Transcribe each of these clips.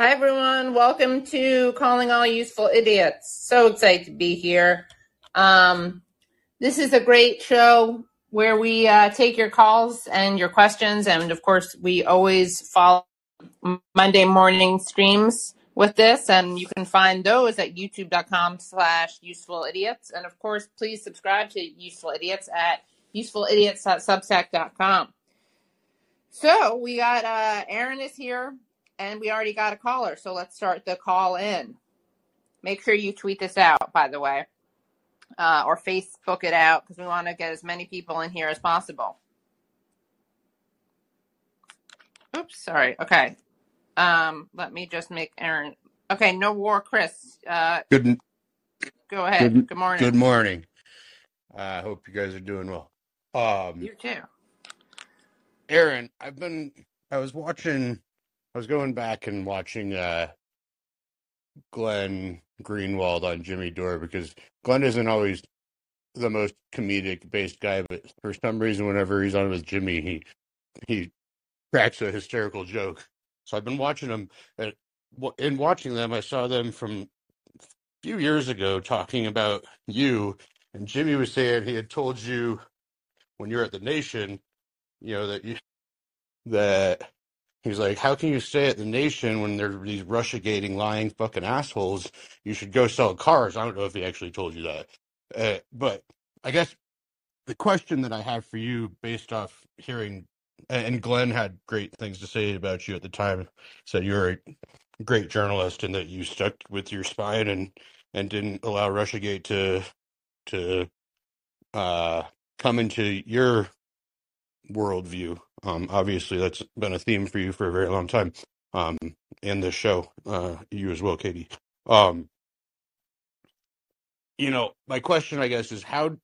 Hi, everyone. Welcome to Calling All Useful Idiots. So excited to be here. Um, this is a great show where we uh, take your calls and your questions. And of course, we always follow Monday morning streams with this. And you can find those at youtube.com slash useful idiots. And of course, please subscribe to Useful Idiots at usefulidiots.substack.com. So we got uh, Aaron is here and we already got a caller. So let's start the call in. Make sure you tweet this out, by the way, uh, or Facebook it out because we want to get as many people in here as possible. Oops, sorry. Okay. Um, let me just make Aaron. Okay, no war, Chris. Uh, Good, go ahead. good, Good morning. good morning. I uh, hope you guys are doing well. Um, You too. Aaron, I've been, I was watching, I was going back and watching uh Glenn Greenwald on Jimmy Dore because Glenn isn't always the most comedic based guy, but for some reason, whenever he's on with Jimmy, he he cracks a hysterical joke. So I've been watching them, and in watching them, I saw them from a few years ago talking about you, and Jimmy was saying he had told you when you're at the Nation, you know that you that he's like, how can you stay at the Nation when there's these Russia gating lying fucking assholes? You should go sell cars. I don't know if he actually told you that, uh, but I guess the question that I have for you, based off hearing, and Glenn had great things to say about you at the time, said you're a great journalist and that you stuck with your spine and and didn't allow RussiaGate to to uh, come into your worldview. Um, obviously, that's been a theme for you for a very long time. Um, in this show, uh, you as well, Katie. Um, you know, my question, I guess, is how.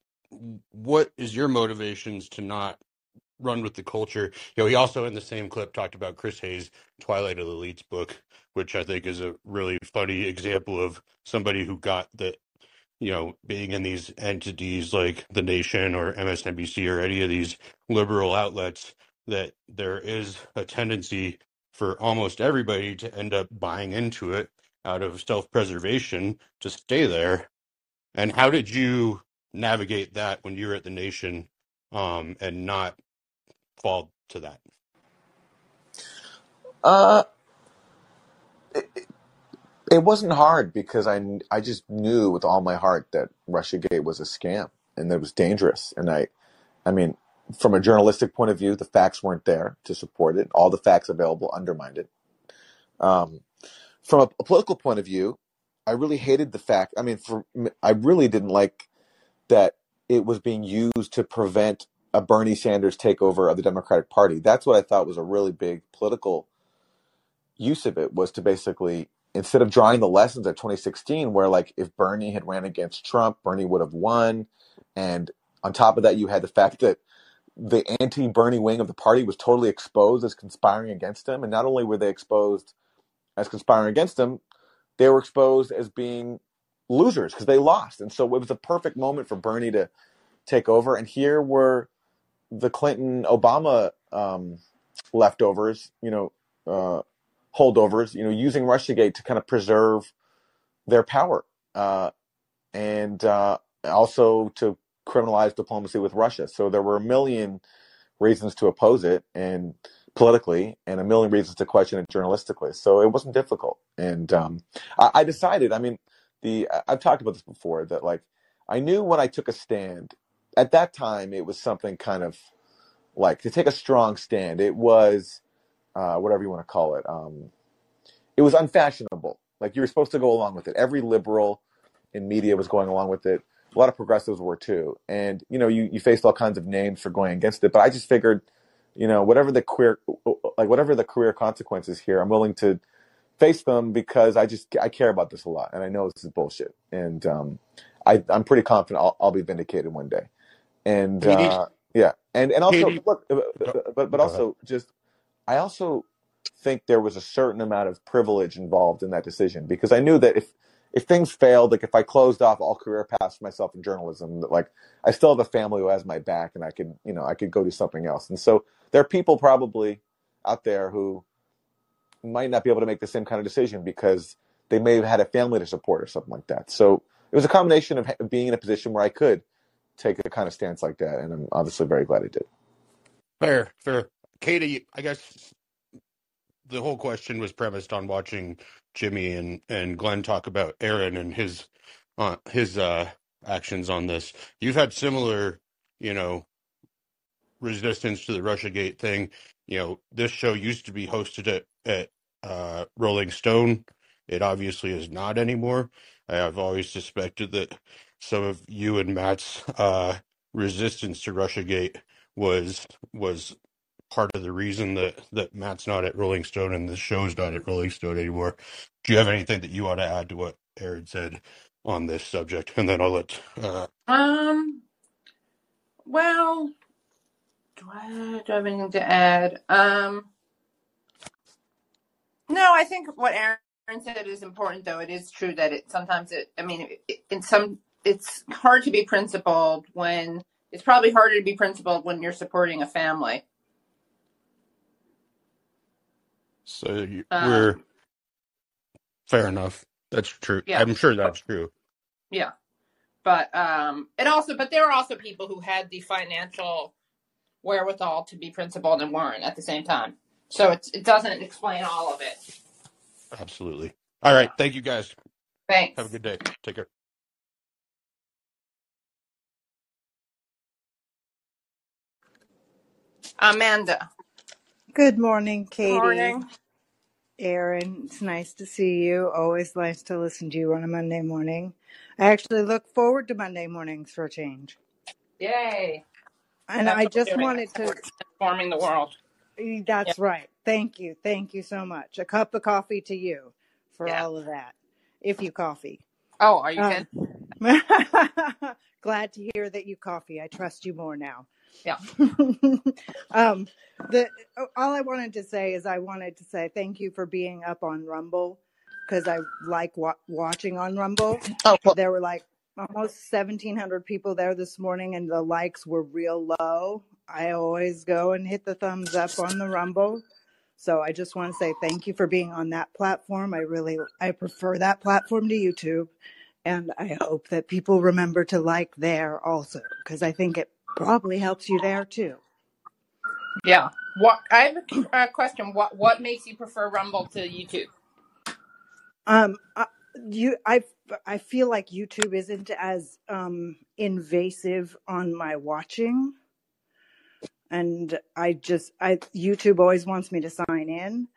What is your motivations to not run with the culture? You know, he also in the same clip talked about Chris Hayes' Twilight of the Elites book, which I think is a really funny example of somebody who got the you know, being in these entities like the Nation or MSNBC or any of these liberal outlets, that there is a tendency for almost everybody to end up buying into it out of self preservation to stay there. And how did you navigate that when you were at the Nation um, and not fall to that? Uh, it, wasn't hard because I I just knew with all my heart that RussiaGate was a scam and that it was dangerous. And I, I mean, from a journalistic point of view, the facts weren't there to support it. All the facts available undermined it. Um, from a, a political point of view, I really hated the fact. I mean, for I really didn't like that it was being used to prevent a Bernie Sanders takeover of the Democratic Party. That's what I thought was a really big political use of it was to basically instead of drawing the lessons of 2016 where like if bernie had ran against trump bernie would have won and on top of that you had the fact that the anti-bernie wing of the party was totally exposed as conspiring against him. And not only were they exposed as conspiring against him they were exposed as being losers because they lost. And so it was a perfect moment for bernie to take over. And here were the clinton obama um, leftovers you know uh, holdovers, you know, using RussiaGate to kind of preserve their power uh, and uh, also to criminalize diplomacy with Russia. So there were a million reasons to oppose it and politically and a million reasons to question it journalistically. So it wasn't difficult. And um, I, I decided, I mean, the I've talked about this before that like I knew when I took a stand at that time it was something kind of like to take a strong stand. It was uh, whatever you want to call it. Um, it was unfashionable. Like you were supposed to go along with it. Every liberal in media was going along with it. A lot of progressives were too. And you know, you, you faced all kinds of names for going against it. But I just figured, you know, whatever the queer, like whatever the career consequences here, I'm willing to face them because I just I care about this a lot, and I know this is bullshit. And um, I I'm pretty confident I'll, I'll be vindicated one day. And uh, yeah, and and also look, uh, but but also just I also think there was a certain amount of privilege involved in that decision because I knew that if if things failed, like if I closed off all career paths for myself in journalism, like I still have a family who has my back, and I could you know I could go do something else. And so there are people probably out there who might not be able to make the same kind of decision because they may have had a family to support or something like that. So it was a combination of being in a position where I could take a kind of stance like that, and I'm obviously very glad I did. Fair, fair. Katie, I guess the whole question was premised on watching Jimmy and and Glenn talk about Aaron and his uh, his uh, actions on this. You've had similar, you know, resistance to the RussiaGate thing. You know, this show used to be hosted at at uh, Rolling Stone. It obviously is not anymore. I've always suspected that some of you and Matt's uh, resistance to RussiaGate was was part of the reason that that Matt's not at Rolling Stone and the show's not at Rolling Stone anymore. Do you have anything that you want to add to what Aaron said on this subject? And then I'll let uh, Um. Well, do I, do I have anything to add? Um. No, I think what Aaron said is important, though. It is true that it sometimes it. I mean, in some, it's hard to be principled when it's probably harder to be principled when you're supporting a family. So you, Um. we're fair enough. That's true. Yeah. I'm sure that's true. Yeah. But um, it also, but there are also people who had the financial wherewithal to be principled and weren't at the same time. So it's, it doesn't explain all of it. Absolutely. All right. Thank you guys. Thanks. Have a good day. Take care. Amanda. Good morning, Katie. Morning. Aaron, it's nice to see you. Always nice to listen to you on a Monday morning. I actually look forward to Monday mornings for a change. Yay. And That's I what we're just doing. wanted to, Transforming the world. that's right. Thank you. Thank you so much. A cup of coffee to you for Yeah. all of that. If you coffee. Oh, are you Um, kidding? glad to hear that you coffee. I trust you more now. Yeah. um, the all I wanted to say is I wanted to say thank you for being up on Rumble because I like wa- watching on Rumble. Oh. There were like almost 1,700 people there this morning, and the likes were real low. I always go and hit the thumbs up on the Rumble. So I just want to say thank you for being on that platform. I really I prefer that platform to YouTube, and I hope that people remember to like there also because I think it probably helps you there too. Yeah. What I have a uh, question. What what makes you prefer Rumble to YouTube? Um, I, you, I, I feel like YouTube isn't as um invasive on my watching, and I just, I YouTube always wants me to sign in.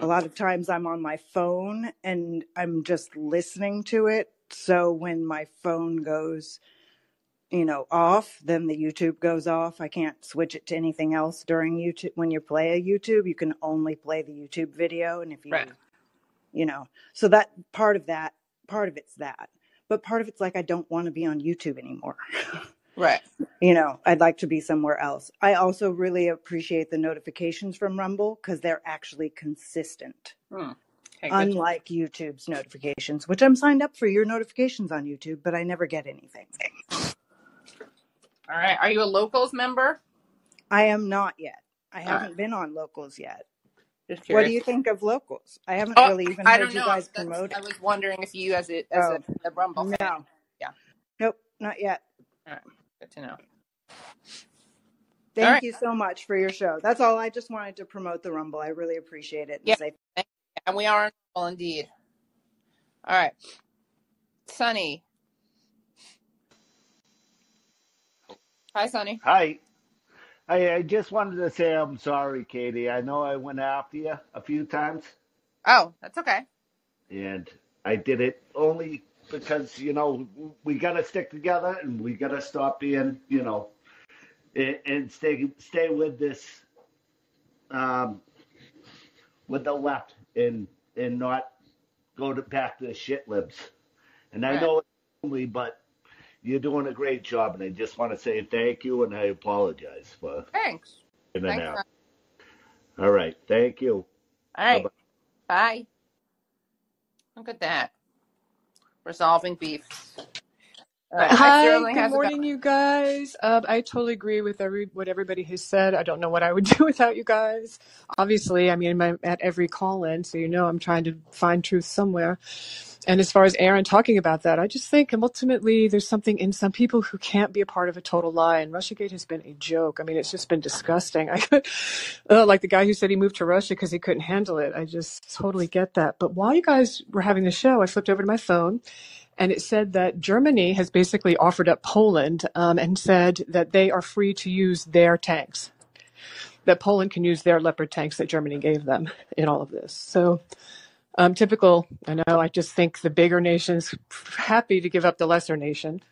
A Mm. lot of times I'm on my phone and I'm just listening to it. So when my phone goes, you know, off, then the YouTube goes off. I can't switch it to anything else during YouTube. When you play a YouTube, you can only play the YouTube video, and if you Right. you know so that part of that part of it's that but part of it's like i don't want to be on youtube anymore Right. you know i'd like to be somewhere else i also really appreciate the notifications from rumble because they're actually consistent Mm. Okay. Unlike youtube's notifications which i'm signed up for your notifications on youtube but i never get anything All right. Are you a locals member? i am not yet i All right. haven't been on locals yet what do you think of locals i haven't Oh, really even I heard you know. guys That's, promote I was wondering if you, as a as oh a, a Rumble fan. Yeah. nope not yet All right. Good to know. Thank right. you so much for your show. That's all. I just wanted to promote the Rumble. I really appreciate it and Yeah. say And we are on Rumble indeed. All right. Sunny. Hi, Sunny. Hi. I, I just wanted to say I'm sorry, Katie. I know I went after you a few times, Oh, that's okay. and I did it only because, you know, we got to stick together and we got to stop being, you know, and, and stay stay with this, um, with the left and and not go to back to the shit libs. And I Right. know it's only, but you're doing a great job, and I just want to say thank you and I apologize for Thanks. in and Thanks. out. Sunny. All right. Thank you. All Bye-bye. Bye. Look at that. Resolving beef. All right. Next, Hi, good has a go. morning, you guys. Um, I totally agree with every what everybody has said. I don't know what I would do without you guys. Obviously, I mean, I'm at every call in, so you know I'm trying to find truth somewhere. And as far as Aaron talking about that, I just think ultimately there's something in some people who can't be a part of a total lie. And Russiagate has been a joke. I mean, it's just been disgusting. I could, uh, like the guy who said he moved to Russia because he couldn't handle it. I just totally get that. But while you guys were having the show, I flipped over to my phone and it said that Germany has basically offered up Poland um, and said that they are free to use their tanks, that Poland can use their Leopard tanks that Germany gave them in all of this. So, um, typical, I know, I just think the bigger nations happy to give up the lesser nation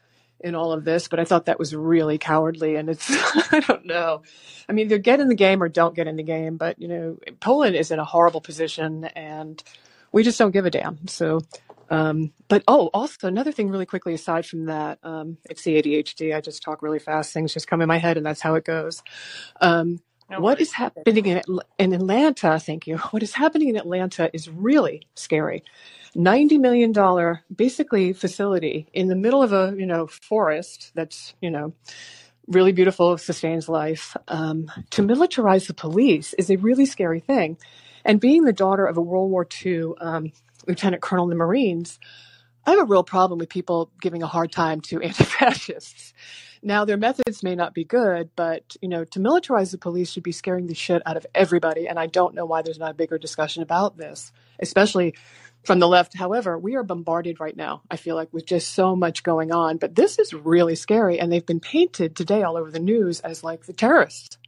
in all of this, but I thought that was really cowardly. And it's, I don't know. I mean, either get in the game or don't get in the game, but, you know, Poland is in a horrible position and we just don't give a damn. So, um, but oh, also another thing, really quickly, aside from that, um, it's the ADHD. I just talk really fast. Things just come in my head, and that's how it goes. Um, No what happening in, in Atlanta? Thank you. What is happening in Atlanta is really scary. Ninety million dollar, basically, facility in the middle of a you know forest that's you know really beautiful, sustains life. Um, to militarize the police is a really scary thing. And being the daughter of a World War II um, lieutenant colonel in the Marines, I have a real problem with people giving a hard time to anti-fascists. Now, their methods may not be good, but you know, to militarize the police should be scaring the shit out of everybody. And I don't know why there's not a bigger discussion about this, especially from the left. However, we are bombarded right now. I feel like with just so much going on, but this is really scary, and they've been painted today all over the news as like the terrorists.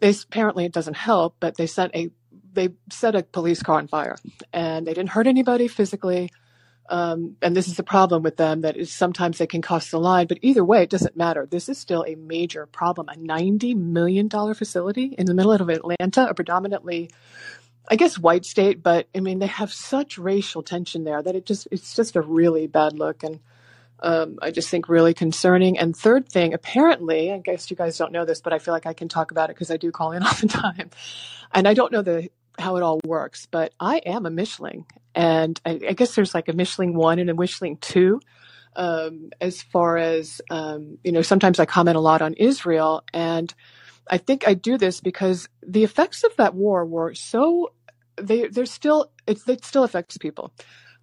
Apparently it doesn't help, but they sent a they set a police car on fire, and they didn't hurt anybody physically. Um, and this is the problem with them that is sometimes they can cross the line, but either way, it doesn't matter. This is still a major problem. A $90 million facility in the middle of Atlanta, a predominantly, I guess, white state, but I mean, they have such racial tension there that it just, it's just a really bad look. And um, I just think really concerning. And third thing, apparently, I guess you guys don't know this, but I feel like I can talk about it because I do call in all the time. And I don't know the how it all works, but I am a Mischling, and I, I guess there's like a Mischling one and a Mischling two. Um, as far as um, you know, sometimes I comment a lot on Israel, and I think I do this because the effects of that war were so they they're still it, it still affects people.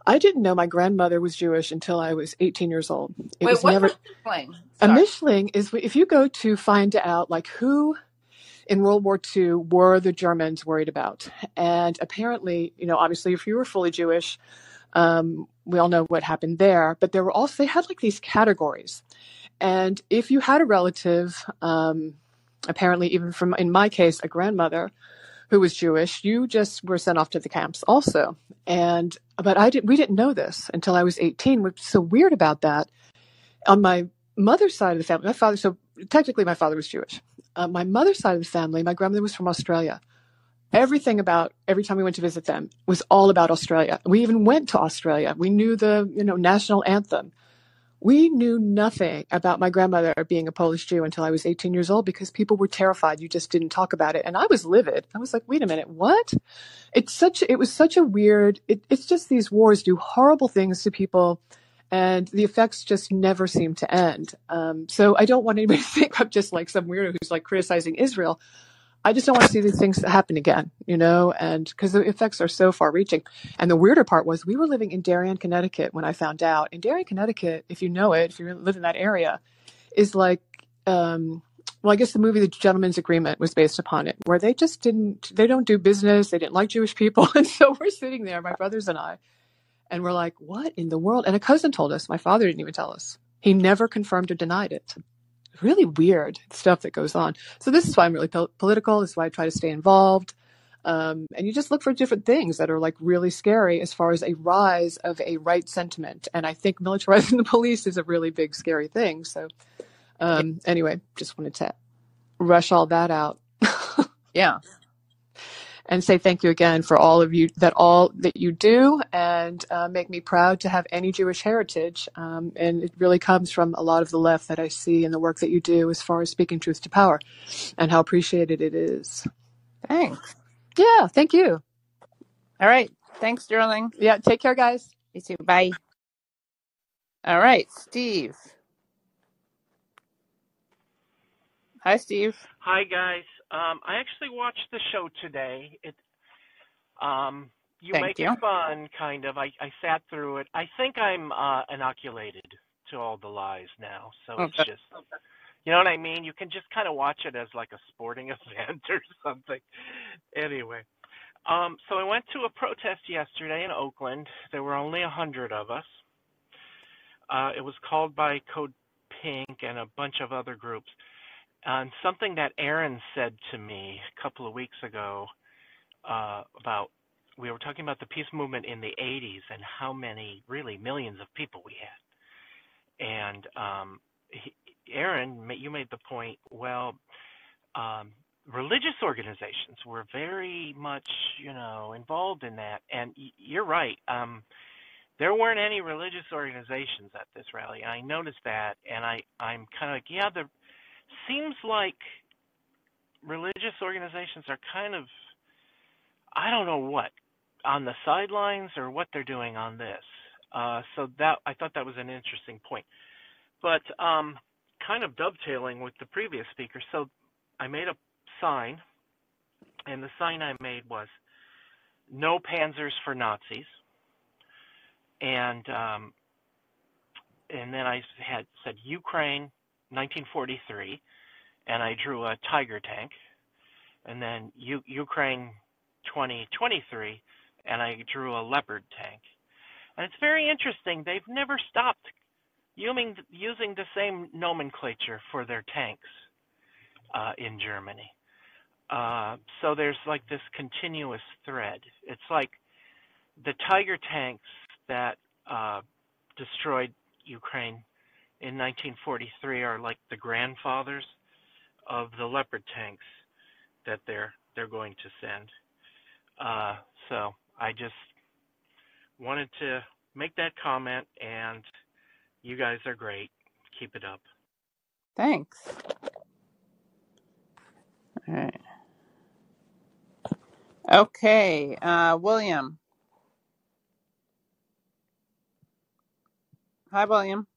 I didn't know my grandmother was Jewish until I was 18 years old. It Wait, was never a Mischling? a. Mischling is if you go to find out like who in World War II were the Germans worried about, and apparently, you know, obviously, if you were fully Jewish, um, we all know what happened there. But there were also they had like these categories, and if you had a relative, um, apparently, even from in my case, a grandmother who was Jewish, you just were sent off to the camps also. And but I didn't. We didn't know this until I was 18. What's so weird about that? On my mother's side of the family, my father. So technically, my father was Jewish. Uh, my mother's side of the family, my grandmother was from Australia. Everything about every time we went to visit them was all about Australia. We even went to Australia. We knew the you know national anthem. We knew nothing about my grandmother being a Polish Jew until I was 18 years old because people were terrified. You just didn't talk about it. And I was livid. I was like, wait a minute, what? It's such, it was such a weird, it, it's just these wars do horrible things to people and the effects just never seem to end. Um, so I don't want anybody to think I'm just like some weirdo who's like criticizing Israel. I just don't want to see these things happen again, you know, and because the effects are so far reaching. And the weirder part was we were living in Darien, Connecticut when I found out. In Darien, Connecticut, if you know it, if you live in that area, is like, um, well, I guess the movie The Gentleman's Agreement was based upon it, where they just didn't, they don't do business, they didn't like Jewish people. And so we're sitting there, my brothers and I, and we're like, what in the world? And a cousin told us, my father didn't even tell us. He never confirmed or denied it really weird stuff that goes on. So this is why I'm really po- political. This is why I try to stay involved. Um, and you just look for different things that are like really scary as far as a rise of a right sentiment. And I think militarizing the police is a really big, scary thing. So um, anyway, just wanted to rush all that out Yeah. And say thank you again for all of you that all that you do and uh, make me proud to have any Jewish heritage. Um, and it really comes from a lot of the left that I see in the work that you do as far as speaking truth to power and how appreciated it is. Thanks. Yeah, thank you. All right. Thanks, Sterling. Yeah, take care, guys. You too. Bye. All right, Steve. Hi, Steve. Hi guys. Um, I actually watched the show today. It um, you Thank make it fun, kind of. I, I sat through it. I think I'm uh, inoculated to all the lies now, so it's just you know what I mean. You can just kind of watch it as like a sporting event or something. Anyway, um, so I went to a protest yesterday in Oakland. There were only a hundred of us. Uh, it was called by Code Pink and a bunch of other groups. And something that Aaron said to me a couple of weeks ago uh, about we were talking about the peace movement in the 80s and how many really millions of people we had. And um, he, Aaron, you made the point. Well, um, religious organizations were very much, you know, involved in that. And you're right. Um, there weren't any religious organizations at this rally. And I noticed that, and I I'm kind of like, yeah, there seems like religious organizations are kind of I don't know what on the sidelines or what they're doing on this. Uh, so that I thought that was an interesting point. But um, kind of dovetailing with the previous speaker, so I made a sign, and the sign I made was "No Panzers for Nazis," and um, and then I had said Ukraine 1943, and I drew a Tiger tank, and then U- Ukraine 2023, and I drew a Leopard tank. And it's very interesting. They've never stopped using using the same nomenclature for their tanks uh, in Germany. Uh, so there's like this continuous thread. It's like the Tiger tanks that uh, destroyed Ukraine in 1943 are like the grandfathers of the Leopard tanks that they're they're going to send. Uh, so I just wanted to make that comment, and you guys are great. Keep it up. Thanks. All right. Okay, uh, William. Hi, William.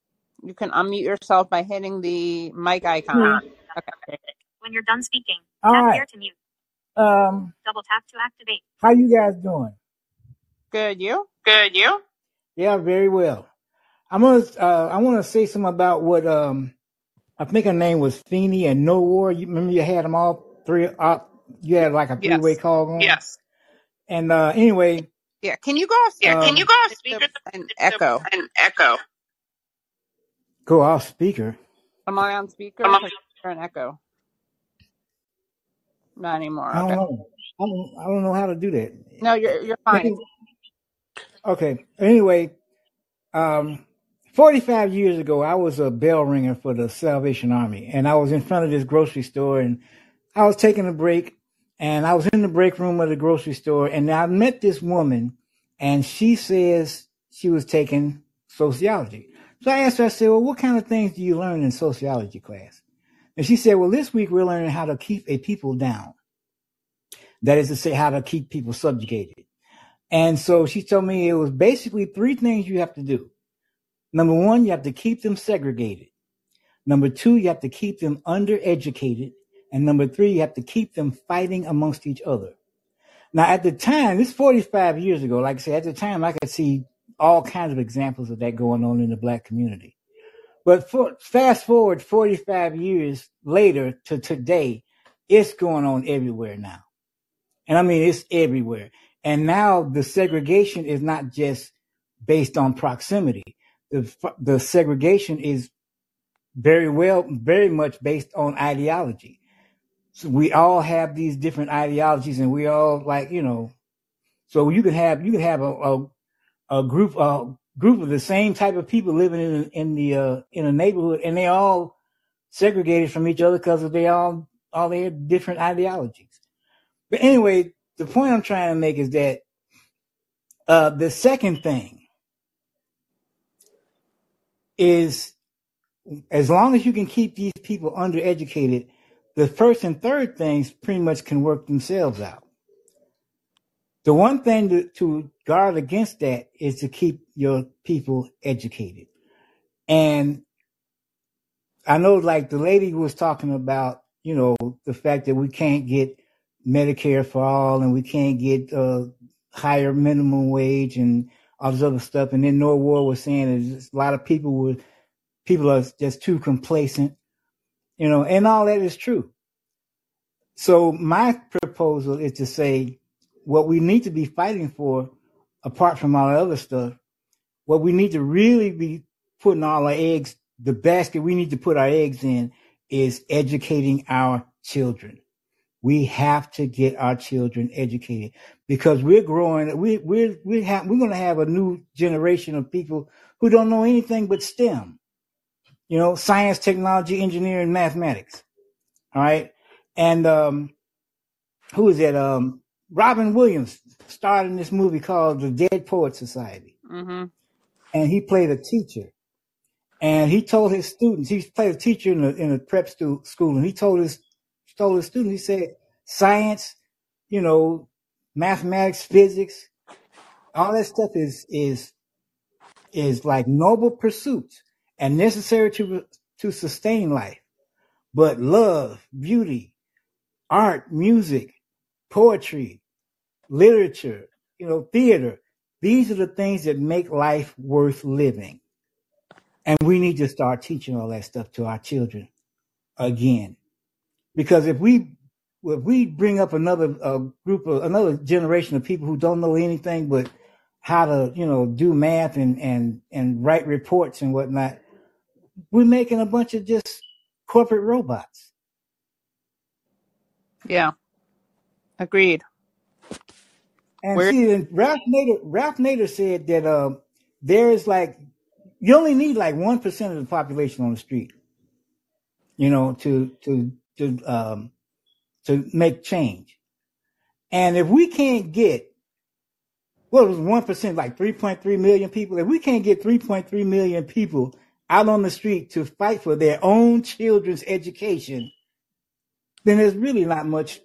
You can unmute yourself by hitting the mic icon. Okay. When you're done speaking, All tap right. here to mute. Um, Double tap to activate. how you guys doing? Good. You? Good, you? Yeah, very well. I'm gonna. Uh, I want to say something about what. Um, I think her name was Feeney and No War. You remember you had them all three. up. you had like a three way Yes. call going. Yes. And uh, anyway, Yeah. Can you go off Yeah. speaker? Can you um, go off It's speaker? a- an echo. An echo. Go off speaker. Am I on speaker? Am I- Because you're an echo. Not anymore. I don't Okay. know. I don't. I don't know how to do that. No, you're you're fine. Okay. Anyway, um, 45 years ago, I was a bell ringer for the Salvation Army, and I was in front of this grocery store, and I was taking a break, and I was in the break room of the grocery store, and I met this woman, and she says she was taking sociology. So I asked her, I said, well, what kind of things do you learn in sociology class? And she said, well, this week we're learning how to keep a people down. That is to say, how to keep people subjugated. And so she told me it was basically three things you have to do. Number one, you have to keep them segregated. Number two, you have to keep them undereducated. And number three, you have to keep them fighting amongst each other. Now, at the time, this 45 years ago, like I said, at the time, I could see all kinds of examples of that going on in the black community. But for, fast forward 45 years later to today, it's going on everywhere now. And I mean, it's everywhere. And now the segregation is not just based on proximity. The, the segregation is very well, very much based on ideology. So we all have these different ideologies and we all like, you know, so you can have, you can have a, a, a group, a group of the same type of people living in, in the, uh, in a neighborhood and they all segregated from each other because they all, all their different ideologies. But anyway, the point I'm trying to make is that uh, the second thing is as long as you can keep these people undereducated, the first and third things pretty much can work themselves out. The one thing to, to guard against that is to keep your people educated. And I know like the lady was talking about, you know, the fact that we can't get Medicare for all and we can't get uh, higher minimum wage and all this other stuff. And then Norwood was saying that a lot of people were people are just too complacent, you know, and all that is true. So my proposal is to say what we need to be fighting for, apart from all the other stuff, what we need to really be putting all our eggs, the basket we need to put our eggs in is educating our children. We have to get our children educated because we're growing. We we're we have we're going to have a new generation of people who don't know anything but STEM. You know, science, technology, engineering, mathematics. All right, and um, who is that? Um, Robin Williams starred in this movie called The Dead Poet Society, Mm-hmm. and he played a teacher. And he told his students, he played a teacher in a, in a prep stu- school, and he told his told his students, he said, science, you know, mathematics, physics, all that stuff is is is like noble pursuits and necessary to to sustain life. But love, beauty, art, music, poetry, literature, you know, theater, these are the things that make life worth living. And we need to start teaching all that stuff to our children again. Because if we if we bring up another uh, group of another generation of people who don't know anything but how to you know do math and and and write reports and whatnot, we're making a bunch of just corporate robots. Yeah. Agreed. And Where? see, Ralph Nader Ralph Nader said that um, there is like you only need like one percent of the population on the street, you know, to to to um, to make change. And if we can't get what was one percent, like three point three million people, if we can't get three point three million people out on the street to fight for their own children's education, then there's really not much.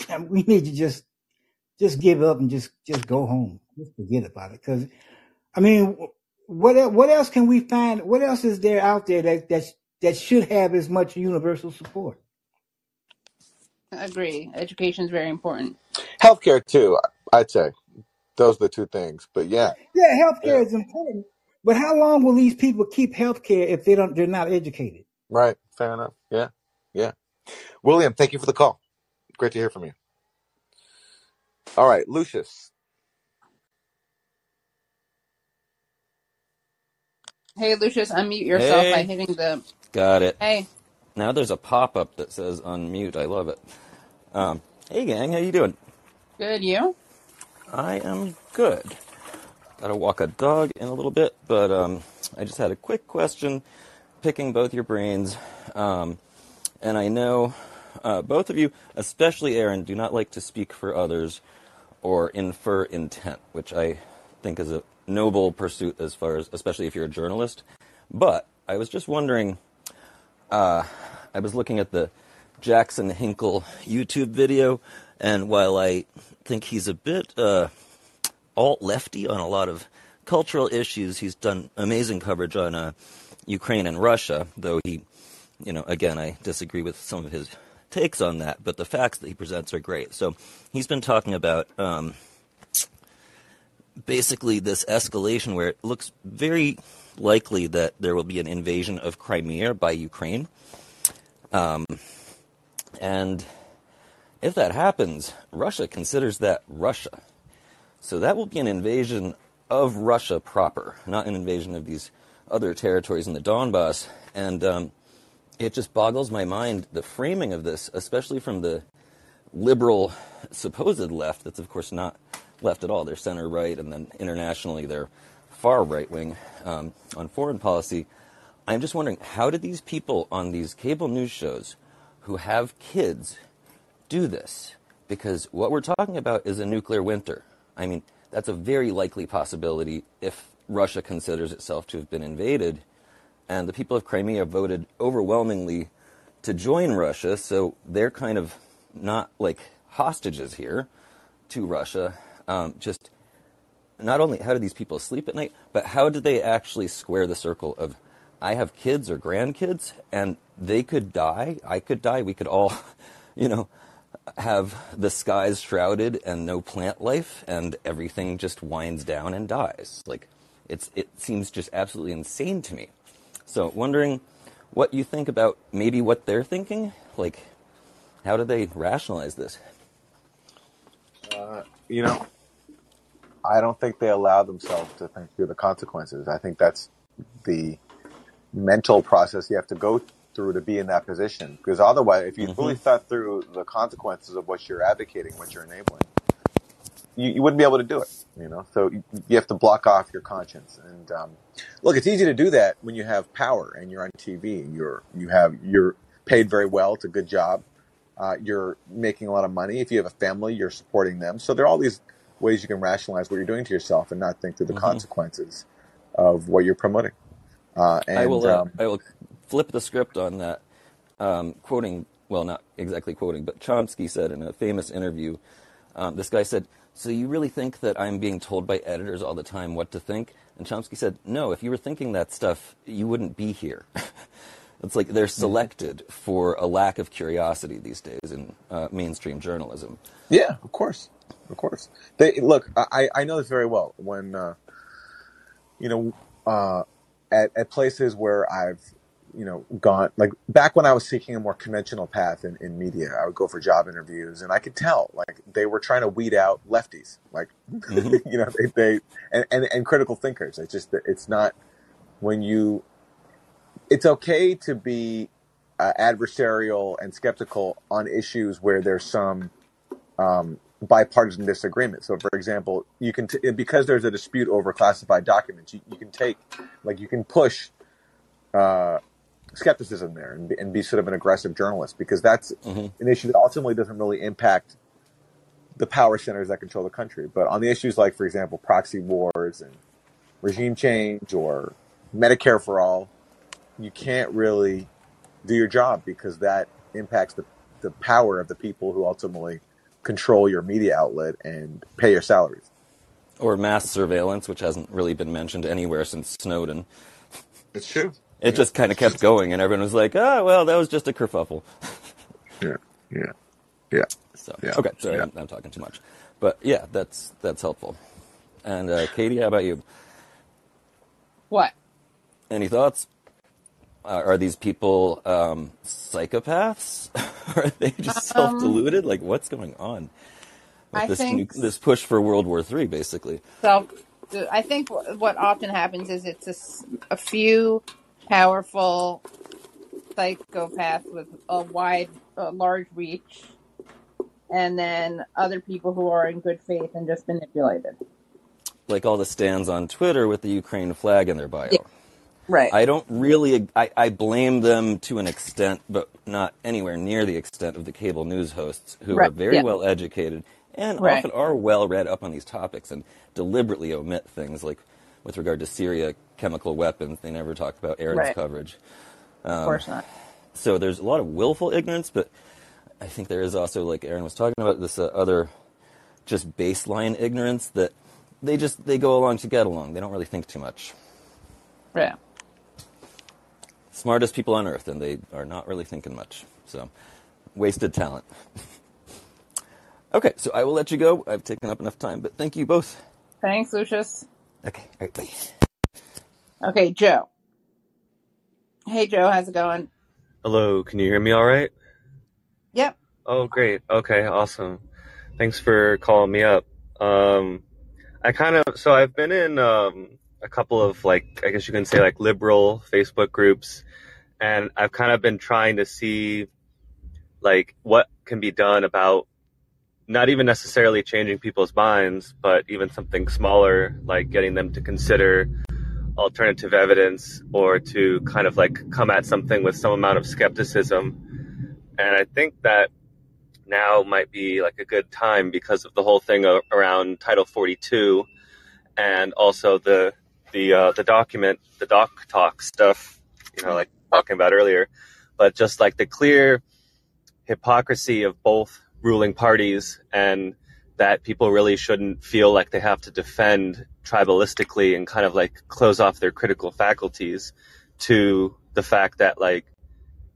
We need to just just give up and just just go home. Just forget about it. Because I mean, what what else can we find? What else is there out there that that that should have as much universal support? Agree. Education is very important. Healthcare too, I'd say. Those are the two things. But yeah, Yeah, yeah, healthcare is important, but how long will these people keep healthcare if they don't? They're not educated. right. Fair enough. Yeah, yeah. William, thank you for the call. Great to hear from you. All right, Lucius. Hey, Lucius, unmute yourself by hitting the. got it. Hey, Now there's a pop-up that says unmute. I love it. Um, hey gang, how you doing? good. You? I am good. Gotta walk a dog in a little bit, but um, I just had a quick question, picking both your brains. Um, and I know uh, both of you, especially Aaron, do not like to speak for others or infer intent, which I think is a noble pursuit as far as, especially if you're a journalist. But I was just wondering uh, I was looking at the Jackson Hinkle YouTube video, and while I think he's a bit uh, alt lefty on a lot of cultural issues, he's done amazing coverage on uh, Ukraine and Russia. Though he, you know, again, I disagree with some of his takes on that, but the facts that he presents are great. So he's been talking about um, basically this escalation where it looks very likely that there will be an invasion of Crimea by Ukraine. Um, and if that happens, Russia considers that Russia. So that will be an invasion of Russia proper, not an invasion of these other territories in the Donbass. And um, it just boggles my mind the framing of this, especially from the liberal supposed left. That's of course not left at all. They're center right, and then internationally they're far right wing um, on foreign policy. I'm just wondering how did these people on these cable news shows who have kids do this? Because what we're talking about is a nuclear winter. I mean, that's a very likely possibility if Russia considers itself to have been invaded. And the people of Crimea voted overwhelmingly to join Russia, so they're kind of not like hostages here to Russia. Um, just not only how do these people sleep at night, but how do they actually square the circle of I have kids or grandkids, and they could die. I could die. We could all, you know, have the skies shrouded and no plant life, and everything just winds down and dies. Like, it's it seems just absolutely insane to me. So, wondering what you think about maybe what they're thinking. Like, how do they rationalize this? Uh, you know, I don't think they allow themselves to think through the consequences. I think that's the mental process you have to go through to be in that position. Because otherwise, if you hmm fully thought through the consequences of what you're advocating, what you're enabling, you, you wouldn't be able to do it. You know, so you, you have to block off your conscience. And um, look, it's easy to do that when you have power and you're on TV and you're you have you're paid very well. It's a good job. Uh, you're making a lot of money. If you have a family, you're supporting them. So there are all these ways you can rationalize what you're doing to yourself and not think through the hmm consequences of what you're promoting. Uh, I will. Uh, um, I will flip the script on that. Um, quoting, well, not exactly quoting, but Chomsky said in a famous interview. Um, this guy said, "So you really think that I'm being told by editors all the time what to think?" And Chomsky said, "No. If you were thinking that stuff, you wouldn't be here." it's like they're selected for a lack of curiosity these days in uh, mainstream journalism. yeah, of course, of course. They look. I I know this very well. When uh, you know, uh, at, at places where I've, you know, gone, like back when I was seeking a more conventional path in, in media, I would go for job interviews and I could tell, like, they were trying to weed out lefties, like, hmm you know, they, they and, and, and critical thinkers. It's just, that it's not when you, it's okay to be uh, adversarial and skeptical on issues where there's some, um, bipartisan disagreement. So, for example, you can t- because there's a dispute over classified documents, you, you can take like you can push uh, skepticism there and be, and be sort of an aggressive journalist because that's hmm an issue that ultimately doesn't really impact the power centers that control the country. But on the issues like, for example, proxy wars and regime change or Medicare for all, you can't really do your job because that impacts the, the power of the people who ultimately control your media outlet and pay your salaries. Or mass surveillance, which hasn't really been mentioned anywhere since Snowden. It's true. It Yeah. just kind of kept going, and everyone was like, "Oh, well, that was just a kerfuffle." yeah, yeah, yeah, So, yeah, okay, sorry, yeah. I'm, I'm talking too much, but yeah, that's that's helpful. And uh, Katie, how about you? What? Any thoughts? Uh, are these people um, psychopaths? are they just Um, self-deluded? Like, what's going on with I this think new, this push for World War III, basically? so. I think what often happens is it's a few powerful psychopaths with a wide, a large reach, and then other people who are in good faith and just manipulated. Like all the stands on Twitter with the Ukraine flag in their bio. Yeah. Right. I don't really. I, I blame them to an extent, but not anywhere near the extent of the cable news hosts who are very Yeah. well educated and Right. often are well read up on these topics and deliberately omit things like with regard to Syria chemical weapons. They never talk about Aaron's Right. coverage. Of Um, course not. so there's a lot of willful ignorance, but I think there is also, like Aaron was talking about, this uh, other just baseline ignorance that they just they go along to get along. They don't really think too much. Yeah. Smartest people on earth, and they are not really thinking much. So, wasted talent. okay, so I will let you go. I've taken up enough time, but thank you both. Thanks, Lucius. Okay, all right, bye. Okay, Joe. Hey, Joe. How's it going? Hello, can you hear me all right? Yep. Oh, great. Okay, awesome. Thanks for calling me up. Um, I kind of, so I've been in um, a couple of like, I guess you can say like liberal Facebook groups, and I've kind of been trying to see like what can be done about not even necessarily changing people's minds, but even something smaller, like getting them to consider alternative evidence or to kind of like come at something with some amount of skepticism. And I think that now might be like a good time because of the whole thing around Title 42 and also the the uh, the document, the doc talk stuff, you know, like talking about earlier, but just like the clear hypocrisy of both ruling parties and that people really shouldn't feel like they have to defend tribalistically and kind of like close off their critical faculties to the fact that like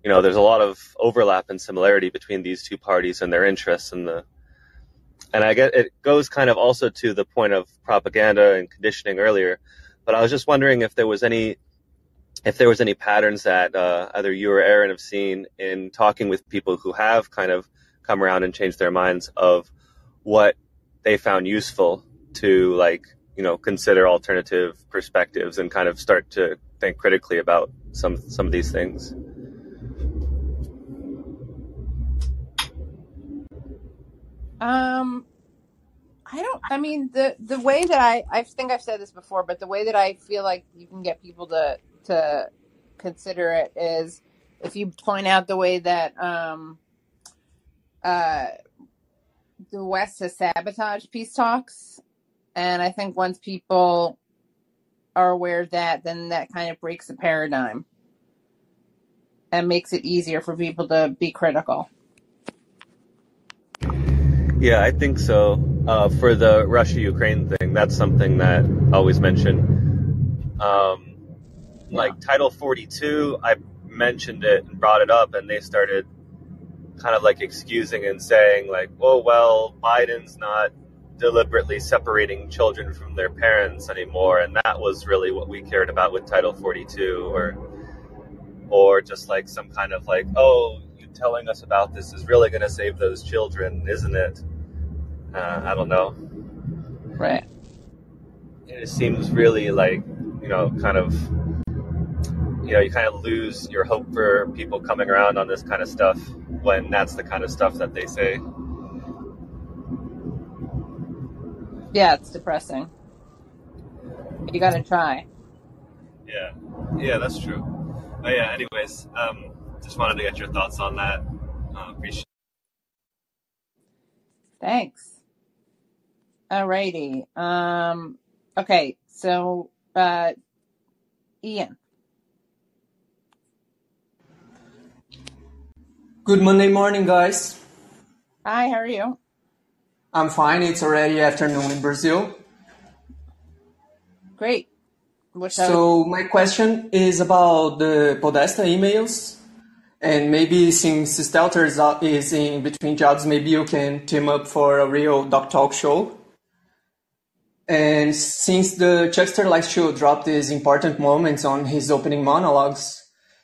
you know there's a lot of overlap and similarity between these two parties and their interests and the and I get it goes kind of also to the point of propaganda and conditioning earlier, but I was just wondering if there was any if there was any patterns that uh, either you or Aaron have seen in talking with people who have kind of come around and changed their minds of what they found useful to like you know consider alternative perspectives and kind of start to think critically about some some of these things. Um, I don't. I mean, the the way that I I think I've said this before, but the way that I feel like you can get people to to consider it is if you point out the way that um uh the West has sabotaged peace talks, and I think once people are aware of that, then that kind of breaks the paradigm and makes it easier for people to be critical. Yeah, I think so. Uh, for the Russia Ukraine thing, that's something that I always mention. Um, Yeah. like Title 42, I mentioned it and brought it up, and they started kind of like excusing and saying, like, oh, well, Biden's not deliberately separating children from their parents anymore. And that was really what we cared about with Title 42, or, or just like some kind of like, oh, you telling us about this is really going to save those children, isn't it? Uh, I don't know. Right. It seems really like, you know, kind of, you know, you kind of lose your hope for people coming around on this kind of stuff when that's the kind of stuff that they say. Yeah, it's depressing. You got to try. Yeah, yeah, that's true. Oh, yeah. Anyways, um, just wanted to get your thoughts on that. Uh, appreciate. Thanks. Alrighty. Um. Okay. So, uh, Ian. Good Monday morning, guys. Hi. How are you? I'm fine. It's already afternoon in Brazil. Great. Which I would, So my question is about the Podesta emails. And maybe since Stelter uh, is in between jobs, maybe you can team up for a real Doc Talk show. And since the Chuckster likes to drop these important moments on his opening monologues,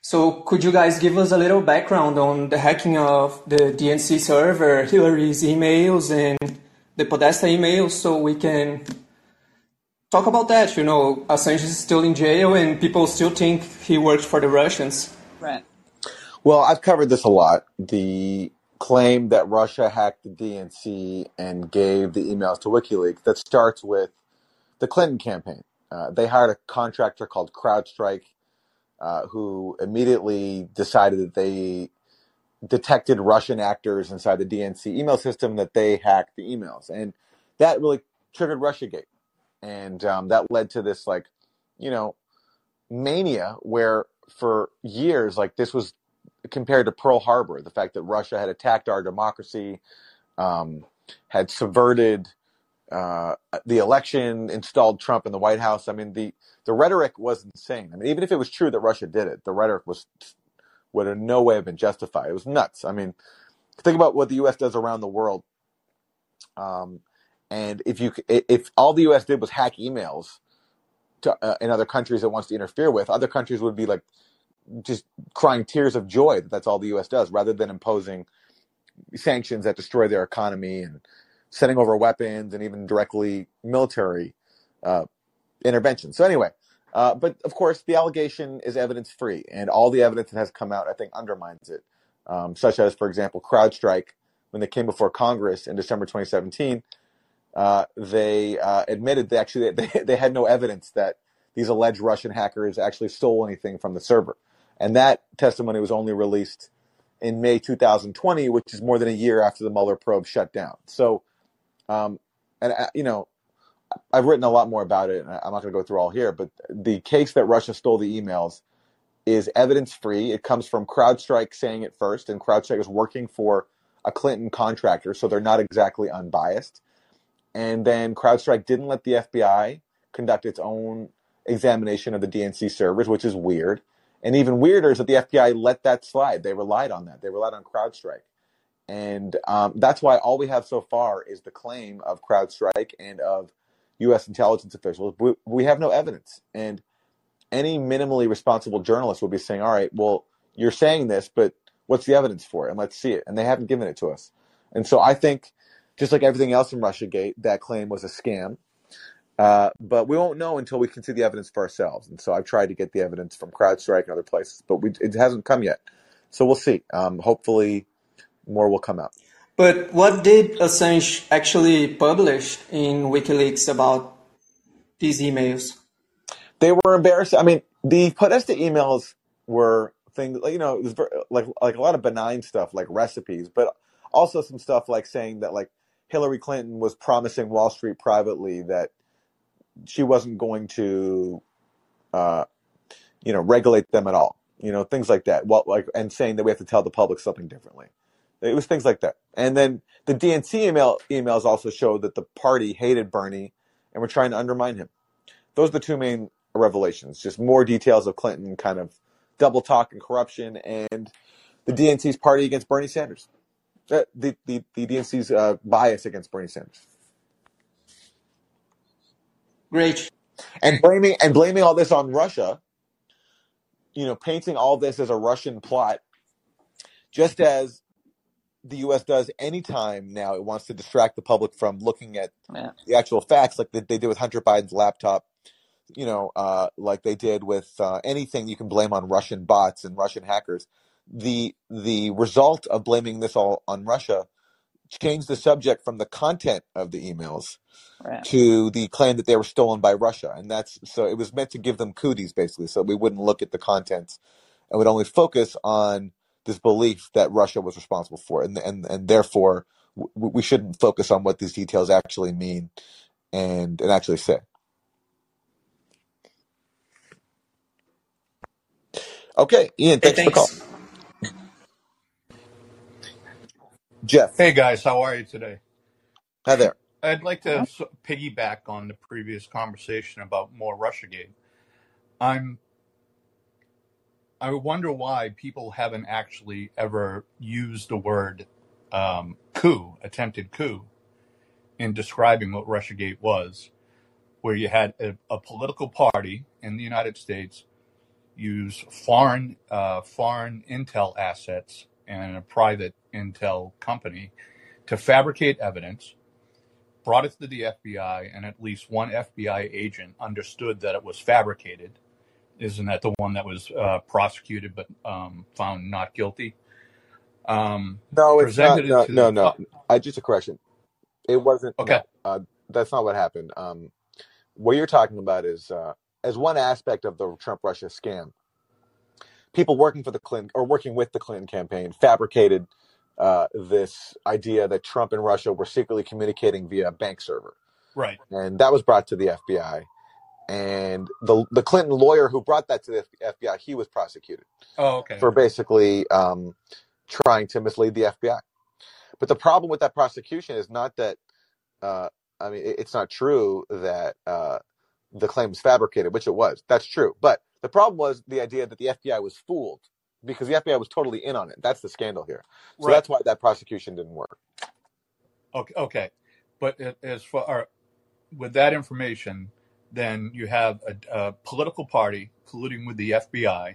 so could you guys give us a little background on the hacking of the DNC server, Hillary's emails, and the Podesta emails, so we can talk about that? You know, Assange is still in jail, and people still think he worked for the Russians. right. Well, I've covered this a lot. The claim that Russia hacked the DNC and gave the emails to WikiLeaks that starts with the Clinton campaign. Uh, they hired a contractor called CrowdStrike uh, who immediately decided that they detected Russian actors inside the DNC email system that they hacked the emails, and that really triggered RussiaGate, and um, that led to this like, you know, mania where for years like this was compared to Pearl Harbor, the fact that Russia had attacked our democracy, um, had subverted uh, the election, installed Trump in the White House. I mean, the the rhetoric was insane. I mean, even if it was true that Russia did it, the rhetoric was would in no way have been justified. It was nuts. I mean, think about what the U.S. does around the world. Um, and if you if all the U.S. did was hack emails to uh, in other countries it wants to interfere with, other countries would be like just crying tears of joy that that's all the U.S. does, rather than imposing sanctions that destroy their economy and sending over weapons and even directly military uh, intervention. So anyway, uh, but of course the allegation is evidence free, and all the evidence that has come out, I think, undermines it. Um, such as, for example, CrowdStrike, when they came before Congress in December 2017, uh, they uh, admitted they actually they, they had no evidence that these alleged Russian hackers actually stole anything from the server, and that testimony was only released in May 2020, which is more than a year after the Mueller probe shut down. So, um, and uh, you know, I've written a lot more about it, and I'm not going to go through all here. But the case that Russia stole the emails is evidence free. It comes from CrowdStrike saying it first, and CrowdStrike is working for a Clinton contractor, so they're not exactly unbiased. And then CrowdStrike didn't let the FBI conduct its own examination of the DNC servers, which is weird. And even weirder is that the FBI let that slide. They relied on that. They relied on CrowdStrike. And um, that's why all we have so far is the claim of CrowdStrike and of U.S. intelligence officials. We, we have no evidence. And any minimally responsible journalist will be saying, all right, well, you're saying this, but what's the evidence for it? And let's see it. And they haven't given it to us. And so I think, just like everything else in Russiagate, that claim was a scam. Uh, but we won't know until we can see the evidence for ourselves. And so I've tried to get the evidence from CrowdStrike and other places, but we, it hasn't come yet. So we'll see. Um, hopefully, more will come out. But what did Assange actually publish in WikiLeaks about these emails? They were embarrassing. I mean, the Podesta emails were things you know it was very, like like a lot of benign stuff like recipes, but also some stuff like saying that like Hillary Clinton was promising Wall Street privately that she wasn't going to, uh, you know, regulate them at all. You know, things like that. Well, like and saying that we have to tell the public something differently. It was things like that. And then the DNC email emails also showed that the party hated Bernie and were trying to undermine him. Those are the two main revelations. Just more details of Clinton kind of double talk and corruption, and the DNC's party against Bernie Sanders. Uh, the, the, the DNC's uh, bias against Bernie Sanders. Great. And blaming and blaming all this on Russia, you know, painting all this as a Russian plot, just as the U.S. does anytime now it wants to distract the public from looking at Yeah. the actual facts, like they did with Hunter Biden's laptop, you know, uh, like they did with uh, anything you can blame on Russian bots and Russian hackers. The the result of blaming this all on Russia changed the subject from the content of the emails Right. to the claim that they were stolen by Russia, and that's so it was meant to give them cooties basically, so we wouldn't look at the contents and would only focus on this belief that Russia was responsible for, it. and and and therefore w- we shouldn't focus on what these details actually mean and and actually say. Okay, Ian, Hey, thanks for the call. thanks. Jeff, Hey guys, how are you today? hi there. I'd like to s- piggyback on the previous conversation about more Russiagate. I'm I wonder why people haven't actually ever used the word um, coup, attempted coup, in describing what Russiagate was, where you had a, a political party in the United States use foreign uh, foreign intel assets and a private intel company to fabricate evidence brought it to the FBI, and at least one FBI agent understood that it was fabricated. Isn't that the one that was uh, prosecuted but um, found not guilty? Um, No, it's not. presented it No, no, the no. I just a correction. It wasn't. okay, No, uh, that's not what happened. Um, what you're talking about is uh, as one aspect of the Trump Russia scam. People working for the Clinton or working with the Clinton campaign fabricated uh, this idea that Trump and Russia were secretly communicating via a bank server, right. and that was brought to the FBI. And the the Clinton lawyer who brought that to the FBI, he was prosecuted Oh, okay. for basically um, trying to mislead the FBI. But the problem with that prosecution is not that uh, I mean, it- it's not true that uh, the claim was fabricated, which it was. That's true. But the problem was the idea that the FBI was fooled because the FBI was totally in on it. That's the scandal here. So Right. that's why that prosecution didn't work. Okay. Okay. But as far with that information, then you have a, a political party colluding with the FBI,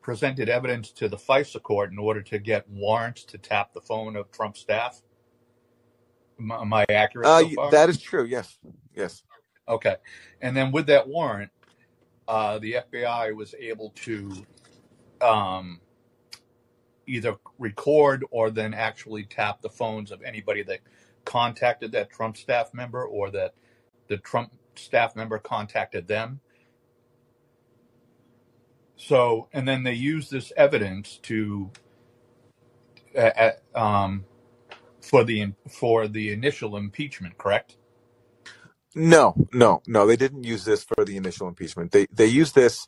presented evidence to the FISA court in order to get warrants to tap the phone of Trump staff. Am, am I accurate Uh, so far? that is true. Yes. Yes. Okay. And then with that warrant, uh, the FBI was able to um, either record or then actually tap the phones of anybody that contacted that Trump staff member or that the Trump staff member contacted them. So, and then they use this evidence to, uh, uh, um, for the for the initial impeachment, correct? No, no, no. They didn't use this for the initial impeachment. They they used this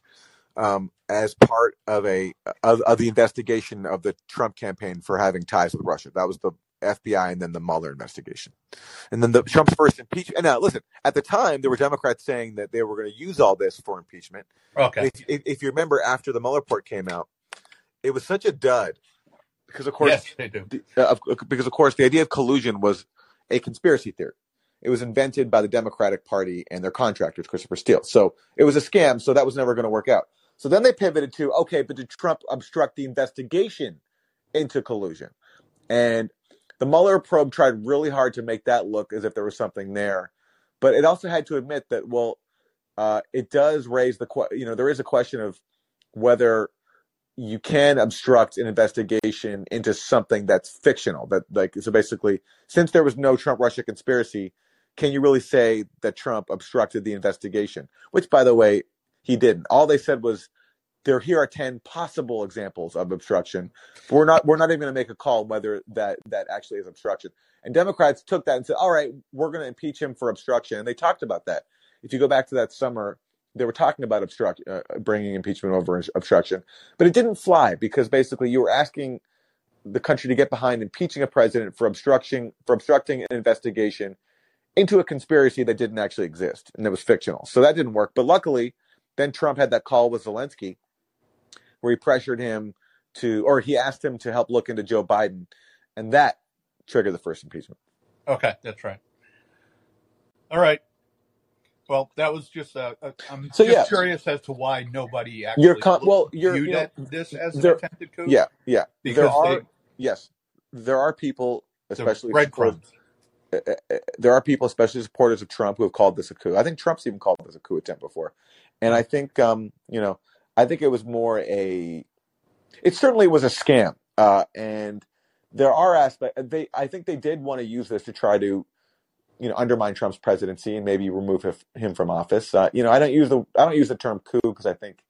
um, as part of a of, of the investigation of the Trump campaign for having ties with Russia. That was the FBI and then the Mueller investigation. And then the Trump's first impeachment. And now, listen, at the time, there were Democrats saying that they were going to use all this for impeachment. Okay. If, if, if you remember, after the Mueller report came out, it was such a dud because, of course, Yes, they do. the, uh, because of course, the idea of collusion was a conspiracy theory. It was invented by the Democratic Party and their contractors, Christopher Steele. So it was a scam. So that was never going to work out. So then they pivoted to okay, but did Trump obstruct the investigation into collusion? And the Mueller probe tried really hard to make that look as if there was something there, but it also had to admit that well, uh, it does raise the que- you know there is a question of whether you can obstruct an investigation into something that's fictional that like so basically since there was no Trump Russia conspiracy can you really say that Trump obstructed the investigation? Which by the way he didn't. All they said was there here are 10 possible examples of obstruction. But we're not we're not even going to make a call whether that that actually is obstruction. And democrats took that and said all right we're going to impeach him for obstruction. And they talked about that. If you go back to that summer they were talking about obstruct uh, bringing impeachment over obstruction. But it didn't fly because basically you were asking the country to get behind impeaching a president for obstruction for obstructing an investigation into a conspiracy that didn't actually exist and that was fictional. So that didn't work. But luckily, then Trump had that call with Zelensky where he pressured him to or he asked him to help look into Joe Biden and that triggered the first impeachment. Okay, that's right. All right. Well, that was just uh, uh, I'm So just yeah, curious as to why nobody you're actually con- well, you're viewed you know this as an attempted coup yeah, yeah. There because they yes. There are people especially breadcrumbs. uh, uh, uh, there are people, especially supporters of Trump, who have called this a coup. I think Trump's even called this a coup attempt before, and I think, um, you know, I think it was more a. It certainly was a scam, uh, and there are aspects. They, I think, they did want to use this to try to, you know, undermine Trump's presidency and maybe remove him him from office. Uh, you know, I don't use the I don't use the term coup because I think,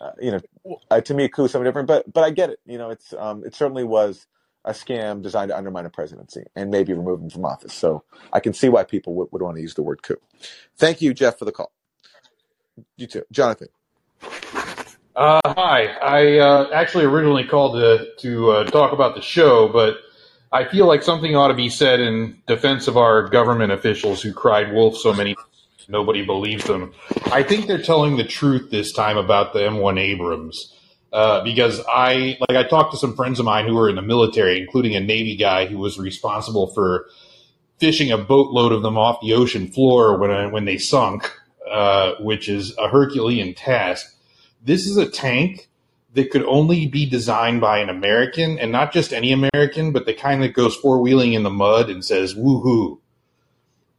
uh, you know, uh, to me, a coup is something different. But but I get it. You know, it's um, it certainly was a scam designed to undermine a presidency and maybe remove him from office. So I can see why people would, would want to use the word coup. Thank you, Jeff, for the call. You too, Jonathan. Uh, hi. I uh, actually originally called to to uh, talk about the show, but I feel like something ought to be said in defense of our government officials who cried wolf so many nobody believes them. I think they're telling the truth this time about the M1 Abrams. Uh, because I like I talked to some friends of mine who were in the military, including a Navy guy who was responsible for fishing a boatload of them off the ocean floor when when they sunk, uh, which is a Herculean task. This is a tank that could only be designed by an American, and not just any American, but the kind that goes four wheeling in the mud and says "woohoo."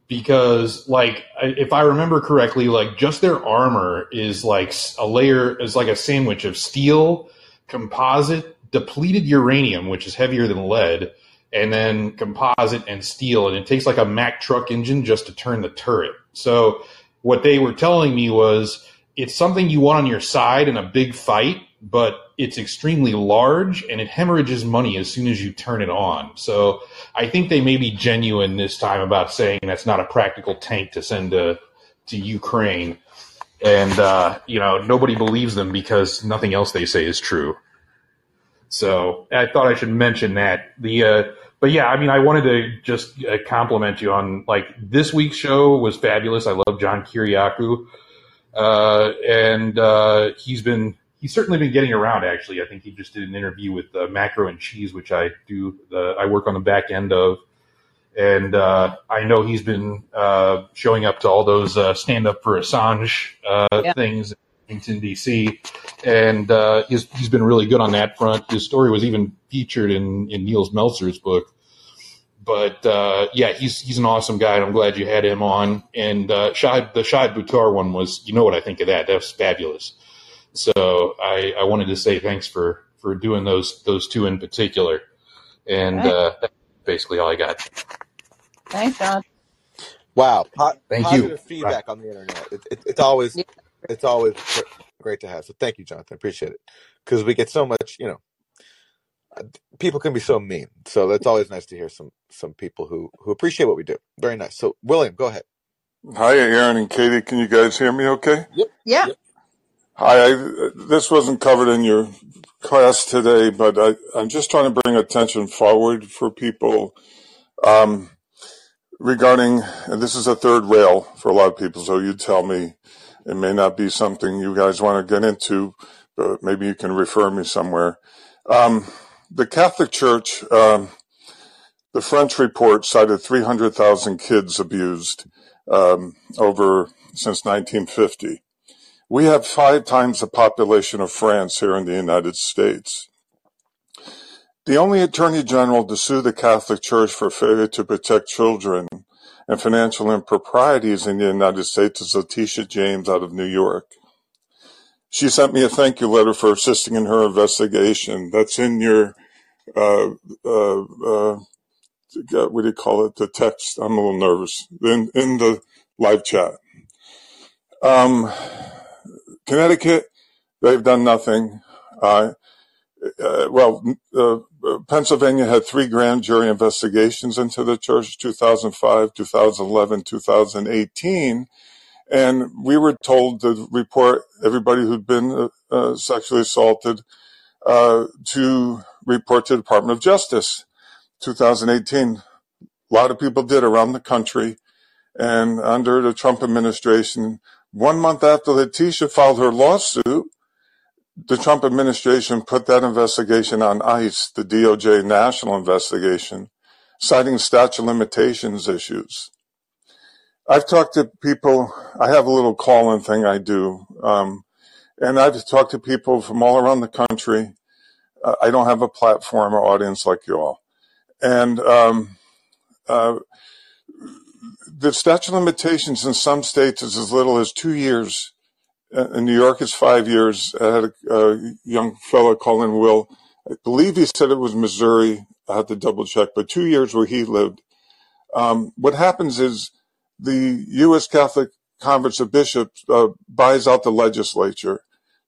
Because, like, if I remember correctly, like just their armor is like a layer, is like a sandwich of steel, composite, depleted uranium, which is heavier than lead, and then composite and steel, and it takes like a Mack truck engine just to turn the turret. So, what they were telling me was it's something you want on your side in a big fight, but it's extremely large and it hemorrhages money as soon as you turn it on. So I think they may be genuine this time about saying that's not a practical tank to send to to Ukraine. And uh, you know, nobody believes them because nothing else they say is true. So I thought I should mention that. The uh, but yeah, I mean, I wanted to just uh, compliment you on like this week's show was fabulous. I love John Kiriakou, and uh, he's been he's certainly been getting around. Actually, I think he just did an interview with uh, Macro and Cheese, which I do. The, I work on the back end of, and uh, I know he's been uh, showing up to all those uh, stand up for Assange uh, Yeah. things in Washington D.C. And uh, he's he's been really good on that front. His story was even featured in in Nils Melzer's book. But uh, yeah, he's he's an awesome guy, and I'm glad you had him on. And uh, Shahid, the Shahid Buttar one was, you know what I think of that? That was fabulous. So I, I wanted to say thanks for for doing those those two in particular. And Thanks. uh, that's basically all I got. Thanks, John. Wow, po- Thank you. positive Right. feedback on the internet. It, it, it's always Yeah. it's always great to have. So thank you, Jonathan. Appreciate it because we get so much. You know, people can be so mean. So that's always nice to hear some some people who who appreciate what we do. Very nice. So William, go ahead. Hi, Aaron and Katie. Can you guys hear me okay? Yep. Yeah. Yep. Hi, I, this wasn't covered in your class today, but I, I'm just trying to bring attention forward for people um, regarding, and this is a third rail for a lot of people, so you tell me it may not be something you guys want to get into, but maybe you can refer me somewhere. Um, the Catholic Church, um, the French report cited 300,000 kids abused um, over since 1950. We have five times the population of France here in the United States. The only attorney general to sue the Catholic Church for failure to protect children and financial improprieties in the United States is Letitia James out of New York. She sent me a thank you letter for assisting in her investigation. That's in your, uh, uh, uh, what do you call it? The text. I'm a little nervous. In, in the live chat. Um, Connecticut, they've done nothing. Uh, uh, well, uh, Pennsylvania had three grand jury investigations into the church 2005, 2011, 2018. And we were told to report everybody who'd been uh, uh, sexually assaulted uh, to report to the Department of Justice. 2018, a lot of people did around the country. And under the Trump administration, one month after Letitia filed her lawsuit, the Trump administration put that investigation on ice, the DOJ national investigation, citing statute limitations issues. I've talked to people, I have a little call in thing I do, um, and I've talked to people from all around the country. I don't have a platform or audience like you all. And um, uh, the statute of limitations in some states is as little as two years. Uh, In New York, it's five years. I had a, a young fellow call in, Will. I believe he said it was Missouri. I have to double check, but two years where he lived. Um, what happens is the U.S. Catholic Conference of Bishops uh, buys out the legislature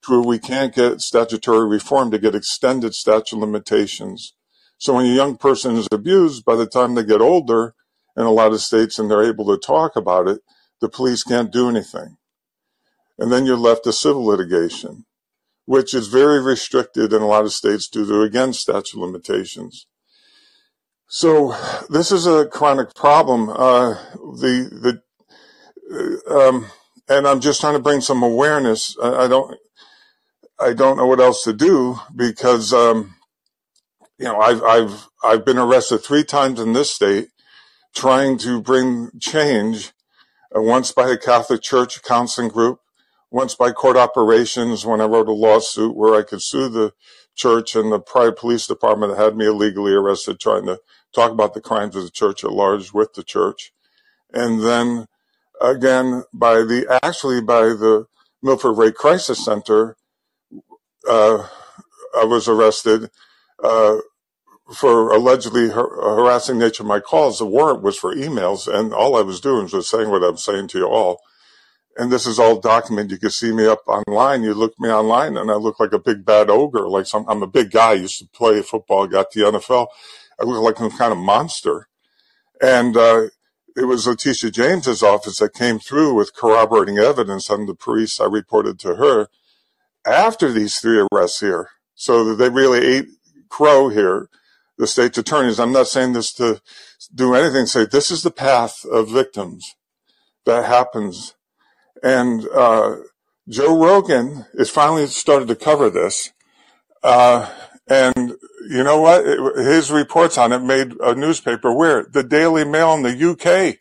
where we can't get statutory reform to get extended statute limitations. So when a young person is abused, by the time they get older, in a lot of states, and they're able to talk about it, the police can't do anything. And then you're left to civil litigation, which is very restricted in a lot of states due to, again, statute limitations. So this is a chronic problem. Uh, the the uh, um, and I'm just trying to bring some awareness. I, I don't I don't know what else to do because um, you know I've I've I've been arrested three times in this state trying to bring change. Uh, once by a Catholic Church counseling group, once by court operations when I wrote a lawsuit where I could sue the church and the private police department that had me illegally arrested trying to talk about the crimes of the church at large with the church. And then again by the actually by the Milford Rape Crisis Center, uh, I was arrested uh, for allegedly har- harassing nature of my calls. The warrant was for emails, and all I was doing was saying what I'm saying to you all. And this is all documented. You can see me up online. You look me online, and I look like a big bad ogre. Like some, I'm a big guy. Used to play football. Got the NFL. I look like some kind of monster. And uh, it was Letitia James's office that came through with corroborating evidence on the police. I reported to her after these three arrests here. So that they really ate crow here, the state's attorneys. I'm not saying this to do anything. Say this is the path of victims that happens. And uh, Joe Rogan is finally started to cover this. Uh, and you know what? It- his reports on it made a newspaper where the Daily Mail in the UK.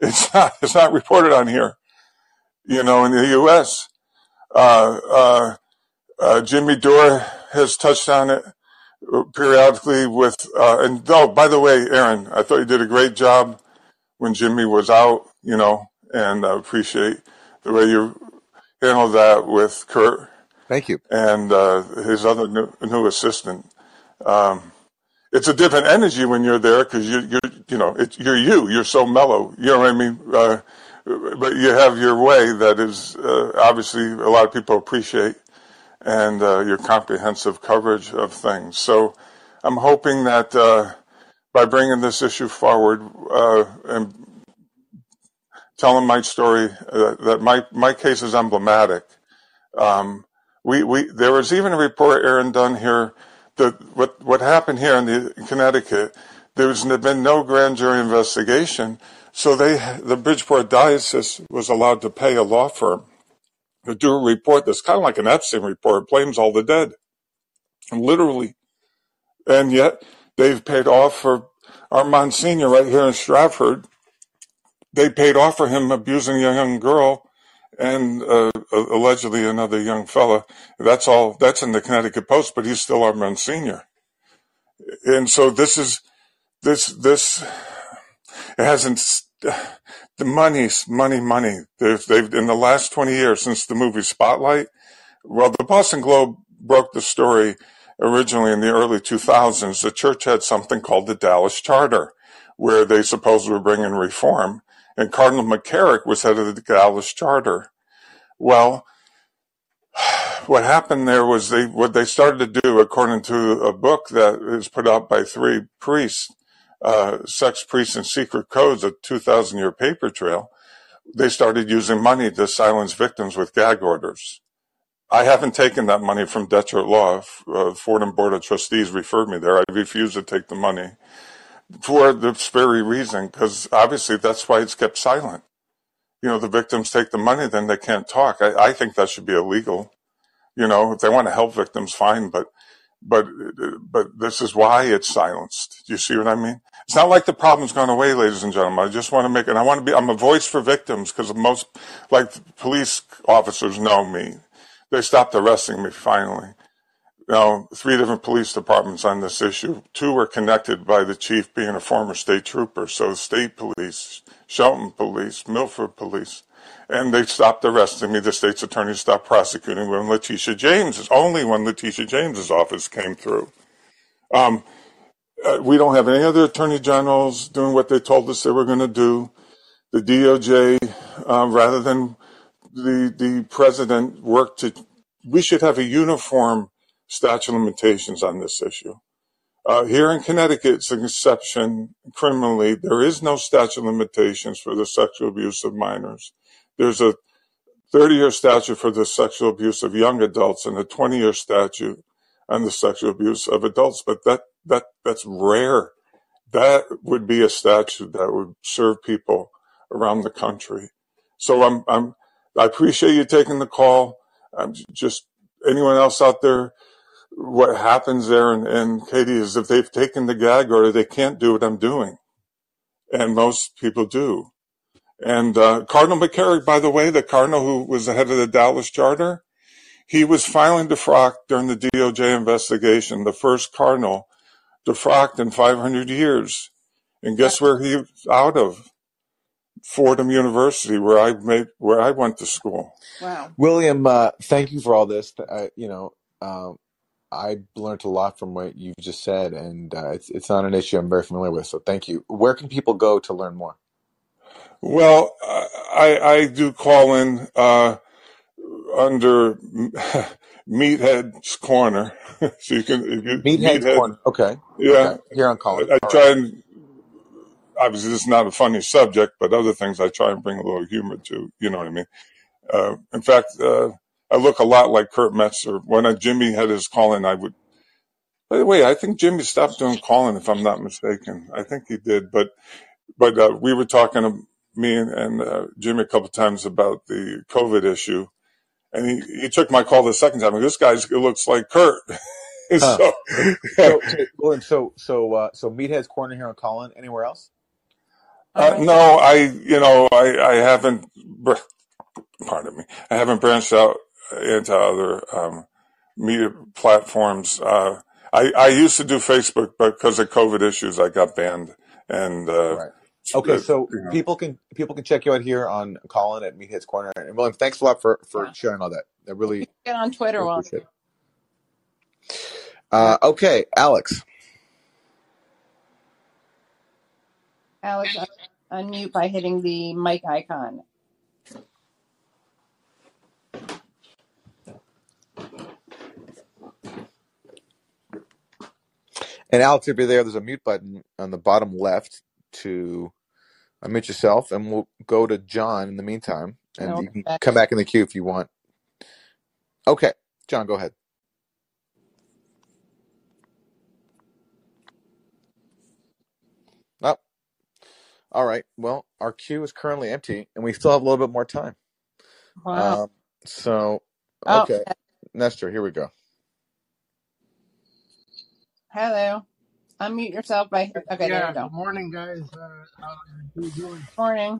It's not. It's not reported on here. You know, in the U.S. Uh, uh, uh, Jimmy Dore has touched on it periodically with. Uh, and oh, by the way, Aaron, I thought you did a great job when Jimmy was out. You know, and I appreciate the way you handled that with Kurt Thank you. and uh, his other new, new assistant. Um, it's a different energy when you're there because you, you're, you know, it, you're you. You're so mellow. You know what I mean? Uh, but you have your way that is uh, obviously a lot of people appreciate, and uh, your comprehensive coverage of things. So I'm hoping that uh, by bringing this issue forward uh, and telling my story, uh, that my my case is emblematic Um, we we there was even a report, Aaron, done here that what what happened here in the in Connecticut. There's been no grand jury investigation, so they the Bridgeport diocese was allowed to pay a law firm to do a report that's kind of like an Epstein report, blames all the dead, literally, and yet they've paid off for our Monsignor right here in Stratford. They paid off for him abusing a young girl and uh, allegedly another young fella. That's all. That's in the Connecticut Post, but he's still our Monsignor. And so this is this this it hasn't the money's money money. They've, they've in the last twenty years since the movie Spotlight. Well, the Boston Globe broke the story originally in the early 2000s. The church had something called the Dallas Charter, where they supposedly were bringing reform and Cardinal McCarrick was head of the Dallas Charter. Well, what happened there was they what they started to do, according to a book that is put out by three priests, uh, Sex Priests and Secret Codes, a 2,000 year paper trail. They started using money to silence victims with gag orders. I haven't taken that money from Detroit Law. Uh, Fordham Board of Trustees referred me there. I refused to take the money for this very reason, because obviously that's why it's kept silent. You know, the victims take the money, then they can't talk. I, I think that should be illegal. You know, if they want to help victims, fine, but but but this is why it's silenced. Do you see what I mean? It's not like the problem's gone away, ladies and gentlemen. I just want to make it. I want to be. I'm a voice for victims because most, like police officers, know me. They stopped arresting me finally. Now, three different police departments on this issue. Two were connected by the chief being a former state trooper. So state police, Shelton police, Milford police. And they stopped arresting me. The state's attorney stopped prosecuting when Letitia James, is only when Letitia James's office came through. Um, uh, we don't have any other attorney generals doing what they told us they were going to do. The DOJ, uh, rather than the the president worked to, we should have a uniform statute limitations on this issue. Uh, here in Connecticut, it's an exception criminally. There is no statute limitations for the sexual abuse of minors. There's a 30 year statute for the sexual abuse of young adults and a 20 year statute on the sexual abuse of adults, but that, that, that's rare. That would be a statute that would serve people around the country. So I'm, I'm, I appreciate you taking the call. I'm just anyone else out there what happens there and, and Katie is if they've taken the gag order, they can't do what I'm doing. And most people do. And uh, Cardinal McCarrick, by the way, the cardinal who was the head of the Dallas Charter, he was filing defrocked during the DOJ investigation, the first cardinal defrocked in 500 years. And guess where he's out of? Fordham University, where I made, where I went to school. Wow. William, uh, thank you for all this. Uh, you know, um, I learned a lot from what you've just said, and uh, it's it's not an issue I'm very familiar with. So thank you. Where can people go to learn more? Well, I I do call in uh, under Meathead's Corner, so you can you, Meathead's Meathead, Corner. Okay. yeah. Okay. Here on Callin. I, I try right. and obviously this is not a funny subject, but other things I try and bring a little humor to. You know what I mean? Uh, in fact, uh, I look a lot like Kurt Metzger. When I, Jimmy had his call in, I would. By the way, I think Jimmy stopped doing calling, if I'm not mistaken. I think he did, but but uh, we were talking to me and, and uh, Jimmy a couple times about the COVID issue, and he, he took my call the second time. And this guy looks like Kurt. Huh. so So, so so so uh, so Meathead's Corner here on Callin. Anywhere else? uh, no, I you know I I haven't. br- Pardon me. I haven't branched out into other um, media platforms. Uh, I I used to do Facebook, but because of COVID issues, I got banned. And uh, Right. Okay, so you people can people can check you out here on Callin at Meathead's Corner. And William, thanks a lot for for Yeah. sharing all that. I really, Get on Twitter. really Well, appreciate it. Uh, okay, Alex. Alex, unmute by hitting the mic icon. And Alex, if you're there, there's a mute button on the bottom left to unmute yourself, and we'll go to John in the meantime, And you can back. come back in the queue if you want. Okay, John, go ahead. Oh, all right. Well, our queue is currently empty, and we still have a little bit more time. Wow. Um, so, Oh, okay, Nestor, here we go. hello. Unmute yourself by. Okay, there Yeah, you go. good morning, guys. Uh, how are you doing? Morning.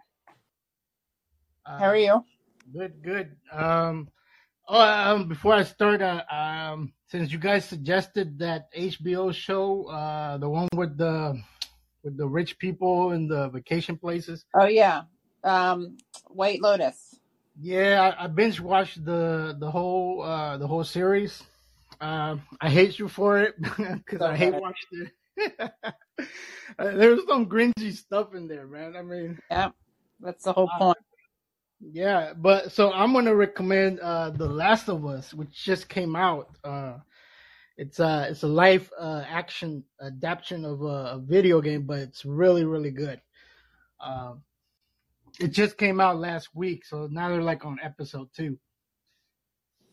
How are Uh, you? good, good. Um, oh, um, before I start, uh, um, since you guys suggested that HBO show, uh, the one with the with the rich people in the vacation places, Oh yeah. Um, White Lotus. yeah, I, I binge watched the the whole uh the whole series. Um, I hate you for it because So I hate good. watching it. Uh, There's some cringy stuff in there, man. I mean. Yeah, that's the whole uh, point. Yeah, but so I'm gonna recommend uh The Last of Us, which just came out. Uh it's uh it's a live uh action adaptation of a, a video game, but it's really really good. Um it just came out last week, so now they're like on episode two.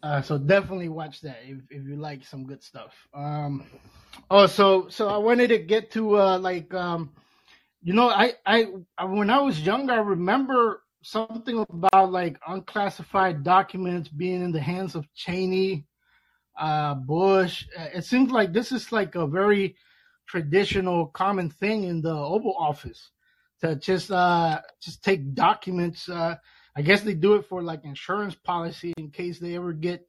Uh so definitely watch that if if you like some good stuff. Um oh so so I wanted to get to uh like um you know, I, I, I when I was younger, I remember something about like unclassified documents being in the hands of Cheney, uh, Bush. Uh, It seems like this is like a very traditional, common thing in the Oval Office to just uh just take documents. Uh, I guess they do it for like insurance policy in case they ever get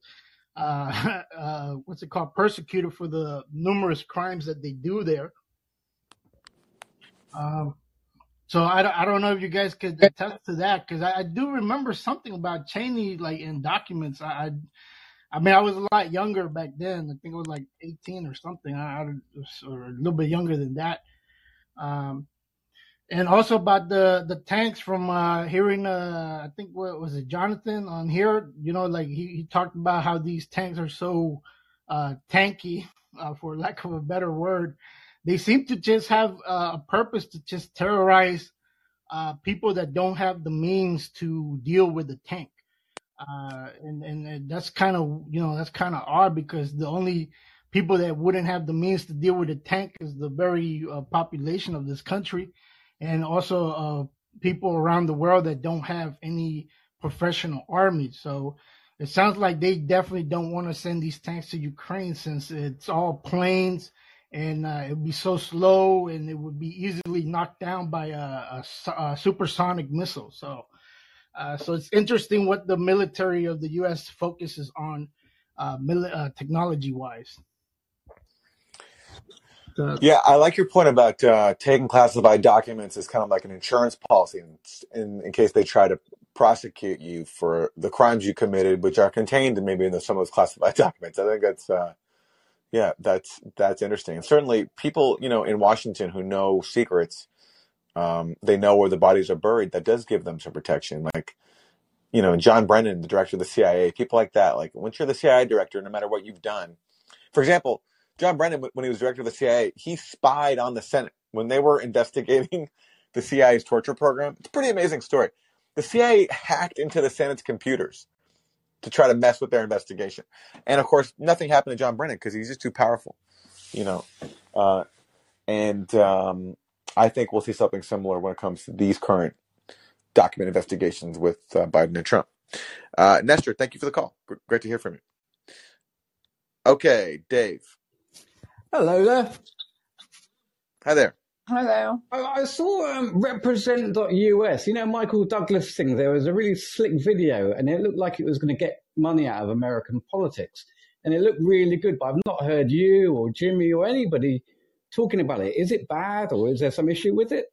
uh, uh what's it called persecuted for the numerous crimes that they do there. Um, So I don't, I don't know if you guys could attest to that because I, I do remember something about Cheney like in documents. I, I I mean I was a lot younger back then. I think I was like 18 or something. I, or a little bit younger than that. Um, and also about the the tanks from uh, hearing uh, I think what was it Jonathan on here. You know, like he, he talked about how these tanks are so uh, tanky, uh, for lack of a better word. They seem to just have uh, a purpose to just terrorize uh, people that don't have the means to deal with the tank. And, and that's kind of you know that's kind of odd because the only people that wouldn't have the means to deal with the tank is the very population of this country, and also uh, people around the world that don't have any professional armies. So it sounds like they definitely don't want to send these tanks to Ukraine since it's all planes and uh, it would be so slow and it would be easily knocked down by a supersonic missile. So, uh, so it's interesting what the military of the U.S. focuses on, uh, mili- uh, technology wise. Yeah, I like your point about uh, taking classified documents as kind of like an insurance policy in, in, in case they try to prosecute you for the crimes you committed, which are contained maybe in the, some of those classified documents. I think that's uh, yeah, that's that's interesting. And certainly, people you know in Washington who know secrets, um, they know where the bodies are buried. That does give them some protection. Like you know, John Brennan, the director of the CIA, people like that. Like once you're the CIA director, no matter what you've done, for example, John Brennan, when he was director of the CIA, he spied on the Senate when they were investigating the CIA's torture program. It's a pretty amazing story. The CIA hacked into the Senate's computers to try to mess with their investigation, and of course, nothing happened to John Brennan because he's just too powerful, you know. Uh, and um, I think we'll see something similar when it comes to these current document investigations with uh, Biden and Trump. Uh, Nestor, thank you for the call. Great to hear from you. Okay, Dave. Hello there. Hi there. Hello. I, I saw um, represent.us. You know, Michael Douglas thing. There was a really slick video, and it looked like it was going to get money out of American politics. And it looked really good, but I've not heard you or Jimmy or anybody talking about it. Is it bad, or is there some issue with it?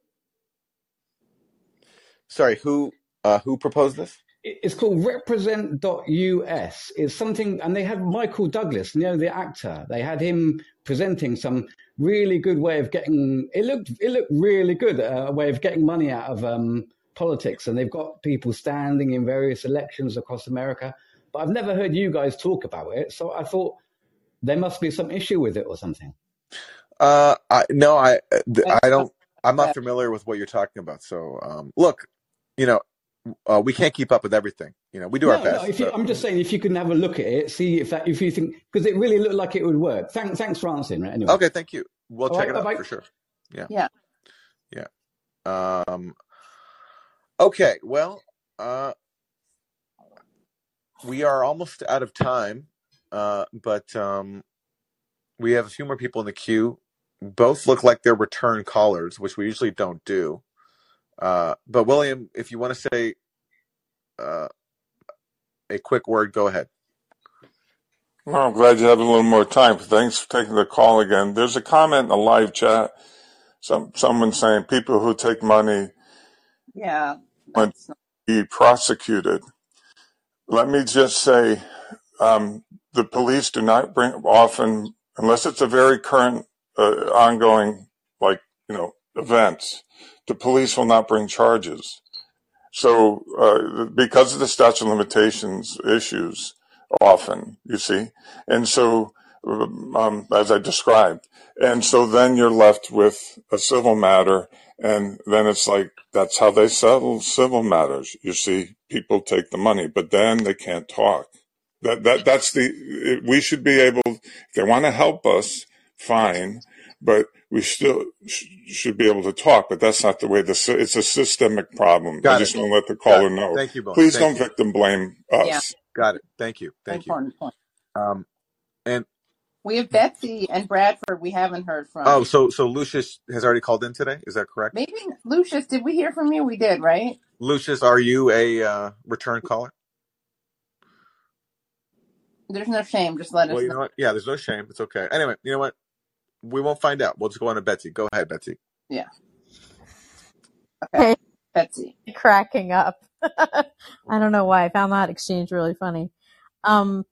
Sorry, who uh, who proposed this? It- It's called represent.us. It's something, and they had Michael Douglas, you know, the actor. They had him presenting some really good way of getting. It looked, it looked really good, uh, a way of getting money out of um, politics. And they've got people standing in various elections across America. But I've never heard you guys talk about it, so I thought there must be some issue with it or something. Uh, I, no, I I I don't. I'm not familiar with what you're talking about. So, um, look, you know, uh, we can't keep up with everything. you know, we do our best. no. If you, so- I'm just saying, if you can have a look at it, see if that, if you think, because it really looked like it would work. Thanks, thanks for answering. Right? Anyway. Okay, thank you. We'll All check right, it out bye-bye. for sure. Yeah. Yeah. Yeah. Um. Okay. Well, uh, we are almost out of time, uh, but um, we have a few more people in the queue. Both look like they're return callers, which we usually don't do. Uh, but William, if you want to say uh, a quick word, go ahead. Well, I'm glad you have a little more time. Thanks for taking the call again. There's a comment in the live chat. Some someone saying people who take money Yeah. want to be prosecuted. Let me just say, um, the police do not bring often, unless it's a very current, uh, ongoing, like you know, events. The police will not bring charges. So, uh, because of the statute of limitations issues, often you see, and so, um, as I described, and so then you're left with a civil matter, and then it's like that's how they settle civil matters. You see, people take the money, but then they can't talk. That that that's the we should be able. If they want to help us, fine, but we still sh- should be able to talk. But that's not the way. The sy- it's a systemic problem. I Got just it. want to let the caller know. Thank you both. Please Thank don't you. victim blame us. Yeah. us. Got it. Thank you. Thank you. Important point. Um, and We have Betsy and Bradford we haven't heard from. oh, so so Lucius has already called in today. Is that correct? Maybe Lucius, did we hear from you? We did, right? Lucius, are you a uh, return caller? There's no shame. Just let us Well, you know. know what? Yeah, there's no shame. It's okay. Anyway, you know what? We won't find out. We'll just go on to Betsy. Go ahead, Betsy. Yeah. Okay. Betsy. cracking up. I don't know why. I found that exchange really funny. Um,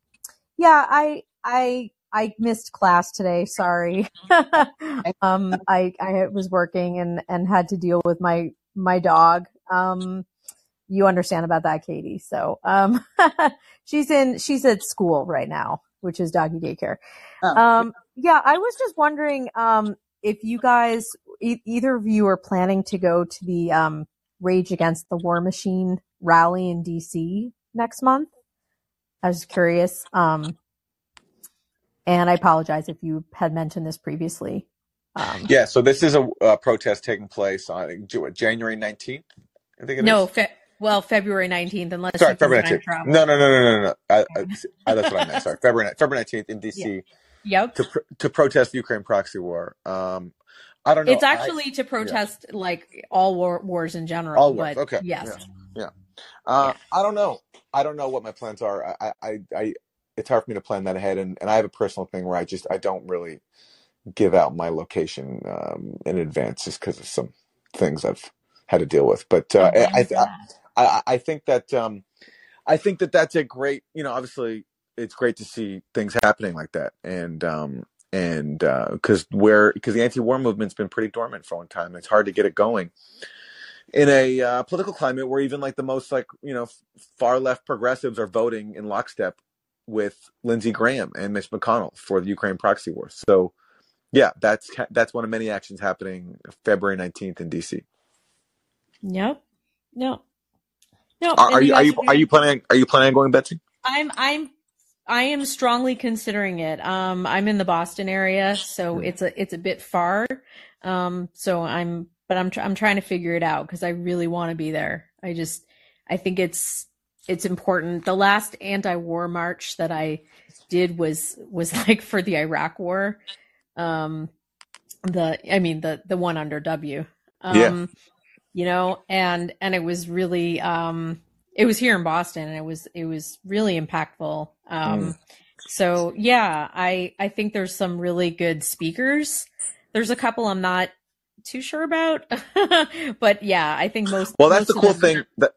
yeah, I, I, I missed class today. Sorry. um, I, I was working and, and had to deal with my, my dog. Um, you understand about that, Katie. So, um, she's in, she's at school right now, which is doggy daycare. Oh, Um, yeah, I was just wondering, um, if you guys, e- either of you are planning to go to the, um, Rage Against the War Machine rally in DC next month. I was curious. Um, and I apologize if you had mentioned this previously. Um, Yeah. So this is a uh, protest taking place on J- what, January 19th. I think it is. no, fe- well, February 19th, unless Sorry, February time 19th. travel. No, no, no, no, no, no. I, I, I, that's what I meant. Sorry, February February 19th in DC Yep. to pr- to protest the Ukraine proxy war. Um, I don't know. It's I- actually to protest like all war, wars in general. All wars. but Okay. Yes. Yeah. Yeah. Uh, I don't know. I don't know what my plans are. I, I, I, it's hard for me to plan that ahead, and, and I have a personal thing where I just I don't really give out my location um, in advance just because of some things I've had to deal with. But uh, I, I. I, I think that um, I think that that's a great. You know, obviously, it's great to see things happening like that, and um, and because where because the anti-war movement's been pretty dormant for a long time, it's hard to get it going in a uh, political climate where even like the most like you know far left progressives are voting in lockstep with Lindsey Graham and Mitch McConnell for the Ukraine proxy war. So yeah, that's that's one of many actions happening February nineteenth in DC. Yep. No. No. Are, are you are you are you planning are you planning on going, Betsy? I'm I'm I am strongly considering it. Um, I'm in the Boston area, so it's a it's a bit far. Um, so I'm but I'm tr- I'm trying to figure it out because I really want to be there. I just I think it's it's important. The last anti-war march that I did was was like for the Iraq War. Um, the I mean the the one under W. Um, Yeah. you know, and and it was really um it was here in Boston and it was it was really impactful. Um Mm. so yeah, I I think there's some really good speakers. There's a couple I'm not too sure about. but yeah, I think most Well, that's most the cool thing. That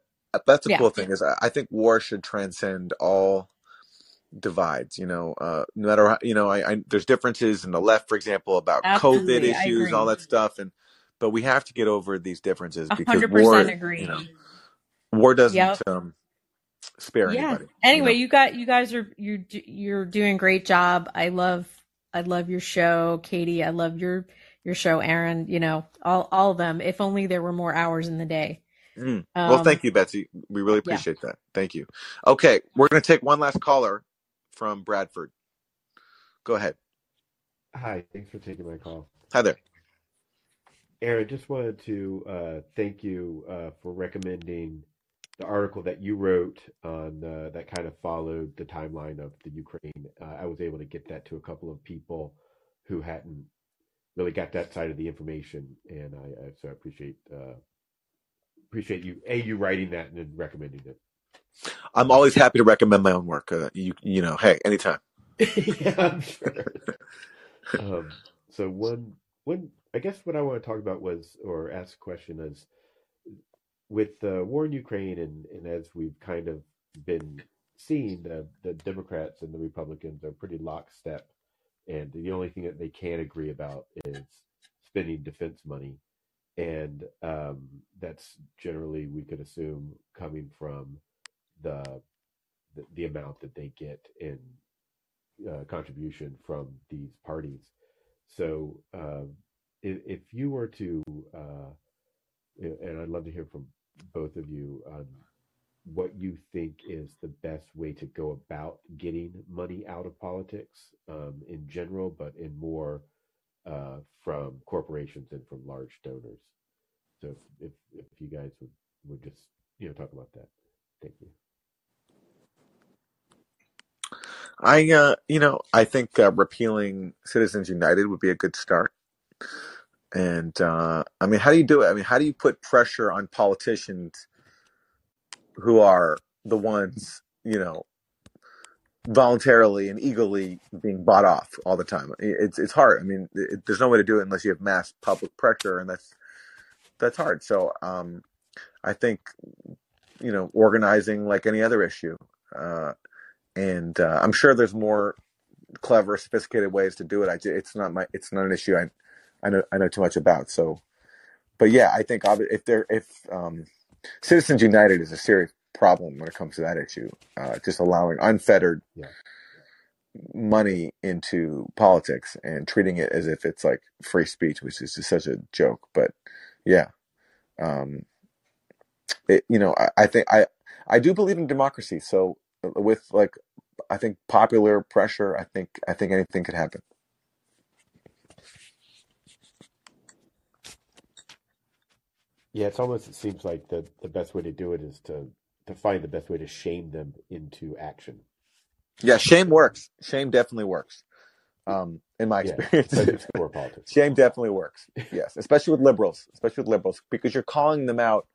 that's the Yeah. cool thing is I I think war should transcend all divides. You know, uh, no matter how, you know, I, I there's differences in the left, for example, about COVID Absolutely, I issues, all that stuff, and but we have to get over these differences because hundred war, percent agree. you know, war doesn't Yep. um, spare Yeah. anybody. You Anyway, know, you got you guys are you you're doing a great job. I love I love your show, Katie. I love your your show, Aaron. You know all all of them. If only there were more hours in the day. Mm. Well, Um, thank you, Betsy. We really yeah. appreciate that. Thank you. Okay, we're going to take one last caller from Bradford. Go ahead. Hi, thanks for taking my call. Hi there. Aaron, just wanted to uh, thank you uh, for recommending the article that you wrote on uh, that kind of followed the timeline of the Ukraine. Uh, I was able to get that to a couple of people who hadn't really got that side of the information, and I, I so I appreciate uh, appreciate you a you writing that and then recommending it. I'm always happy to recommend my own work. Uh, you, you know, hey, anytime. yeah, I'm sure. um, so one one I guess what I want to talk about was or ask a question is with the war in Ukraine and, and as we've kind of been seeing the, the Democrats and the Republicans are pretty lockstep and the only thing that they can agree about is spending defense money and um, that's generally we could assume coming from the the, the amount that they get in uh, contribution from these parties. So, um, if, if you were to, uh, and I'd love to hear from both of you on what you think is the best way to go about getting money out of politics um, in general, but in more uh, from corporations and from large donors. So, if, if, if you guys would, would just you know talk about that, thank you. I, uh, you know, I think uh, repealing Citizens United would be a good start. And uh, I mean, how do you do it? I mean, how do you put pressure on politicians who are the ones, you know, voluntarily and eagerly being bought off all the time? It's it's hard. I mean, it, there's no way to do it unless you have mass public pressure, and that's that's hard. So um, I think, you know, organizing like any other issue. Uh, and uh, I'm sure there's more clever, sophisticated ways to do it. I, it's not my, it's not an issue I, I know, I know too much about. So, but yeah, I think if there, if um, Citizens United is a serious problem when it comes to that issue, uh, just allowing unfettered Yeah. money into politics and treating it as if it's like free speech, which is just such a joke. But yeah, um, it, you know, I, I think I, I do believe in democracy. So with like, I think popular pressure, I think, I think anything could happen. Yeah, it's almost it seems like the the best way to do it is to to find the best way to shame them into action. Yeah, shame works. Shame definitely works. Um, in my Yeah, experience, especially for politics. shame definitely works. Yes, especially with liberals, especially with liberals, because you're calling them out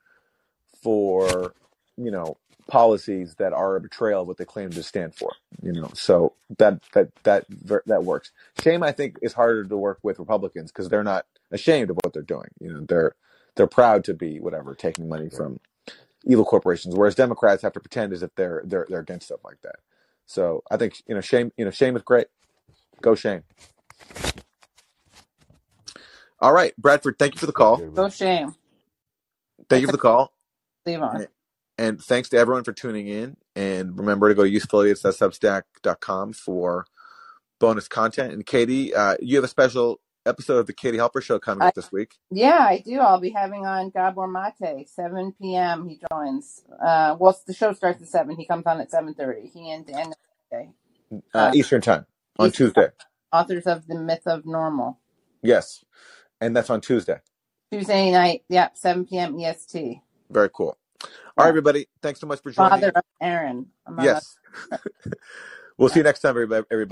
for, you know, policies that are a betrayal of what they claim to stand for. You know, so that that that that works. Shame, I think, is harder to work with Republicans because they're not ashamed of what they're doing. You know, they're they're proud to be whatever taking money Right. from evil corporations, whereas Democrats have to pretend as if they're they're they're against stuff like that. So I think you know shame you know shame is great. Go shame. All right, Bradford. Thank you for the call. you very No much. shame. Thank you for the call. Leave on. And, and thanks to everyone for tuning in. And remember to go to usefulidiots.substack.com for bonus content. And Katie, uh, you have a special episode of the Katie Halper Show coming I, up this week. yeah, I do. I'll be having on Gabor Mate, 7 p.m. He joins. Uh, well, the show starts at 7. He comes on at 7.30. He and Mate, Uh, uh, Eastern Time on Eastern Tuesday. authors of The Myth of Normal. Yes. And that's on Tuesday. Tuesday night, yep, 7 p.m. EST. Very cool. All right, Yeah. everybody. Thanks so much for joining. Father of Aaron, Yes. we'll see you next time, everybody.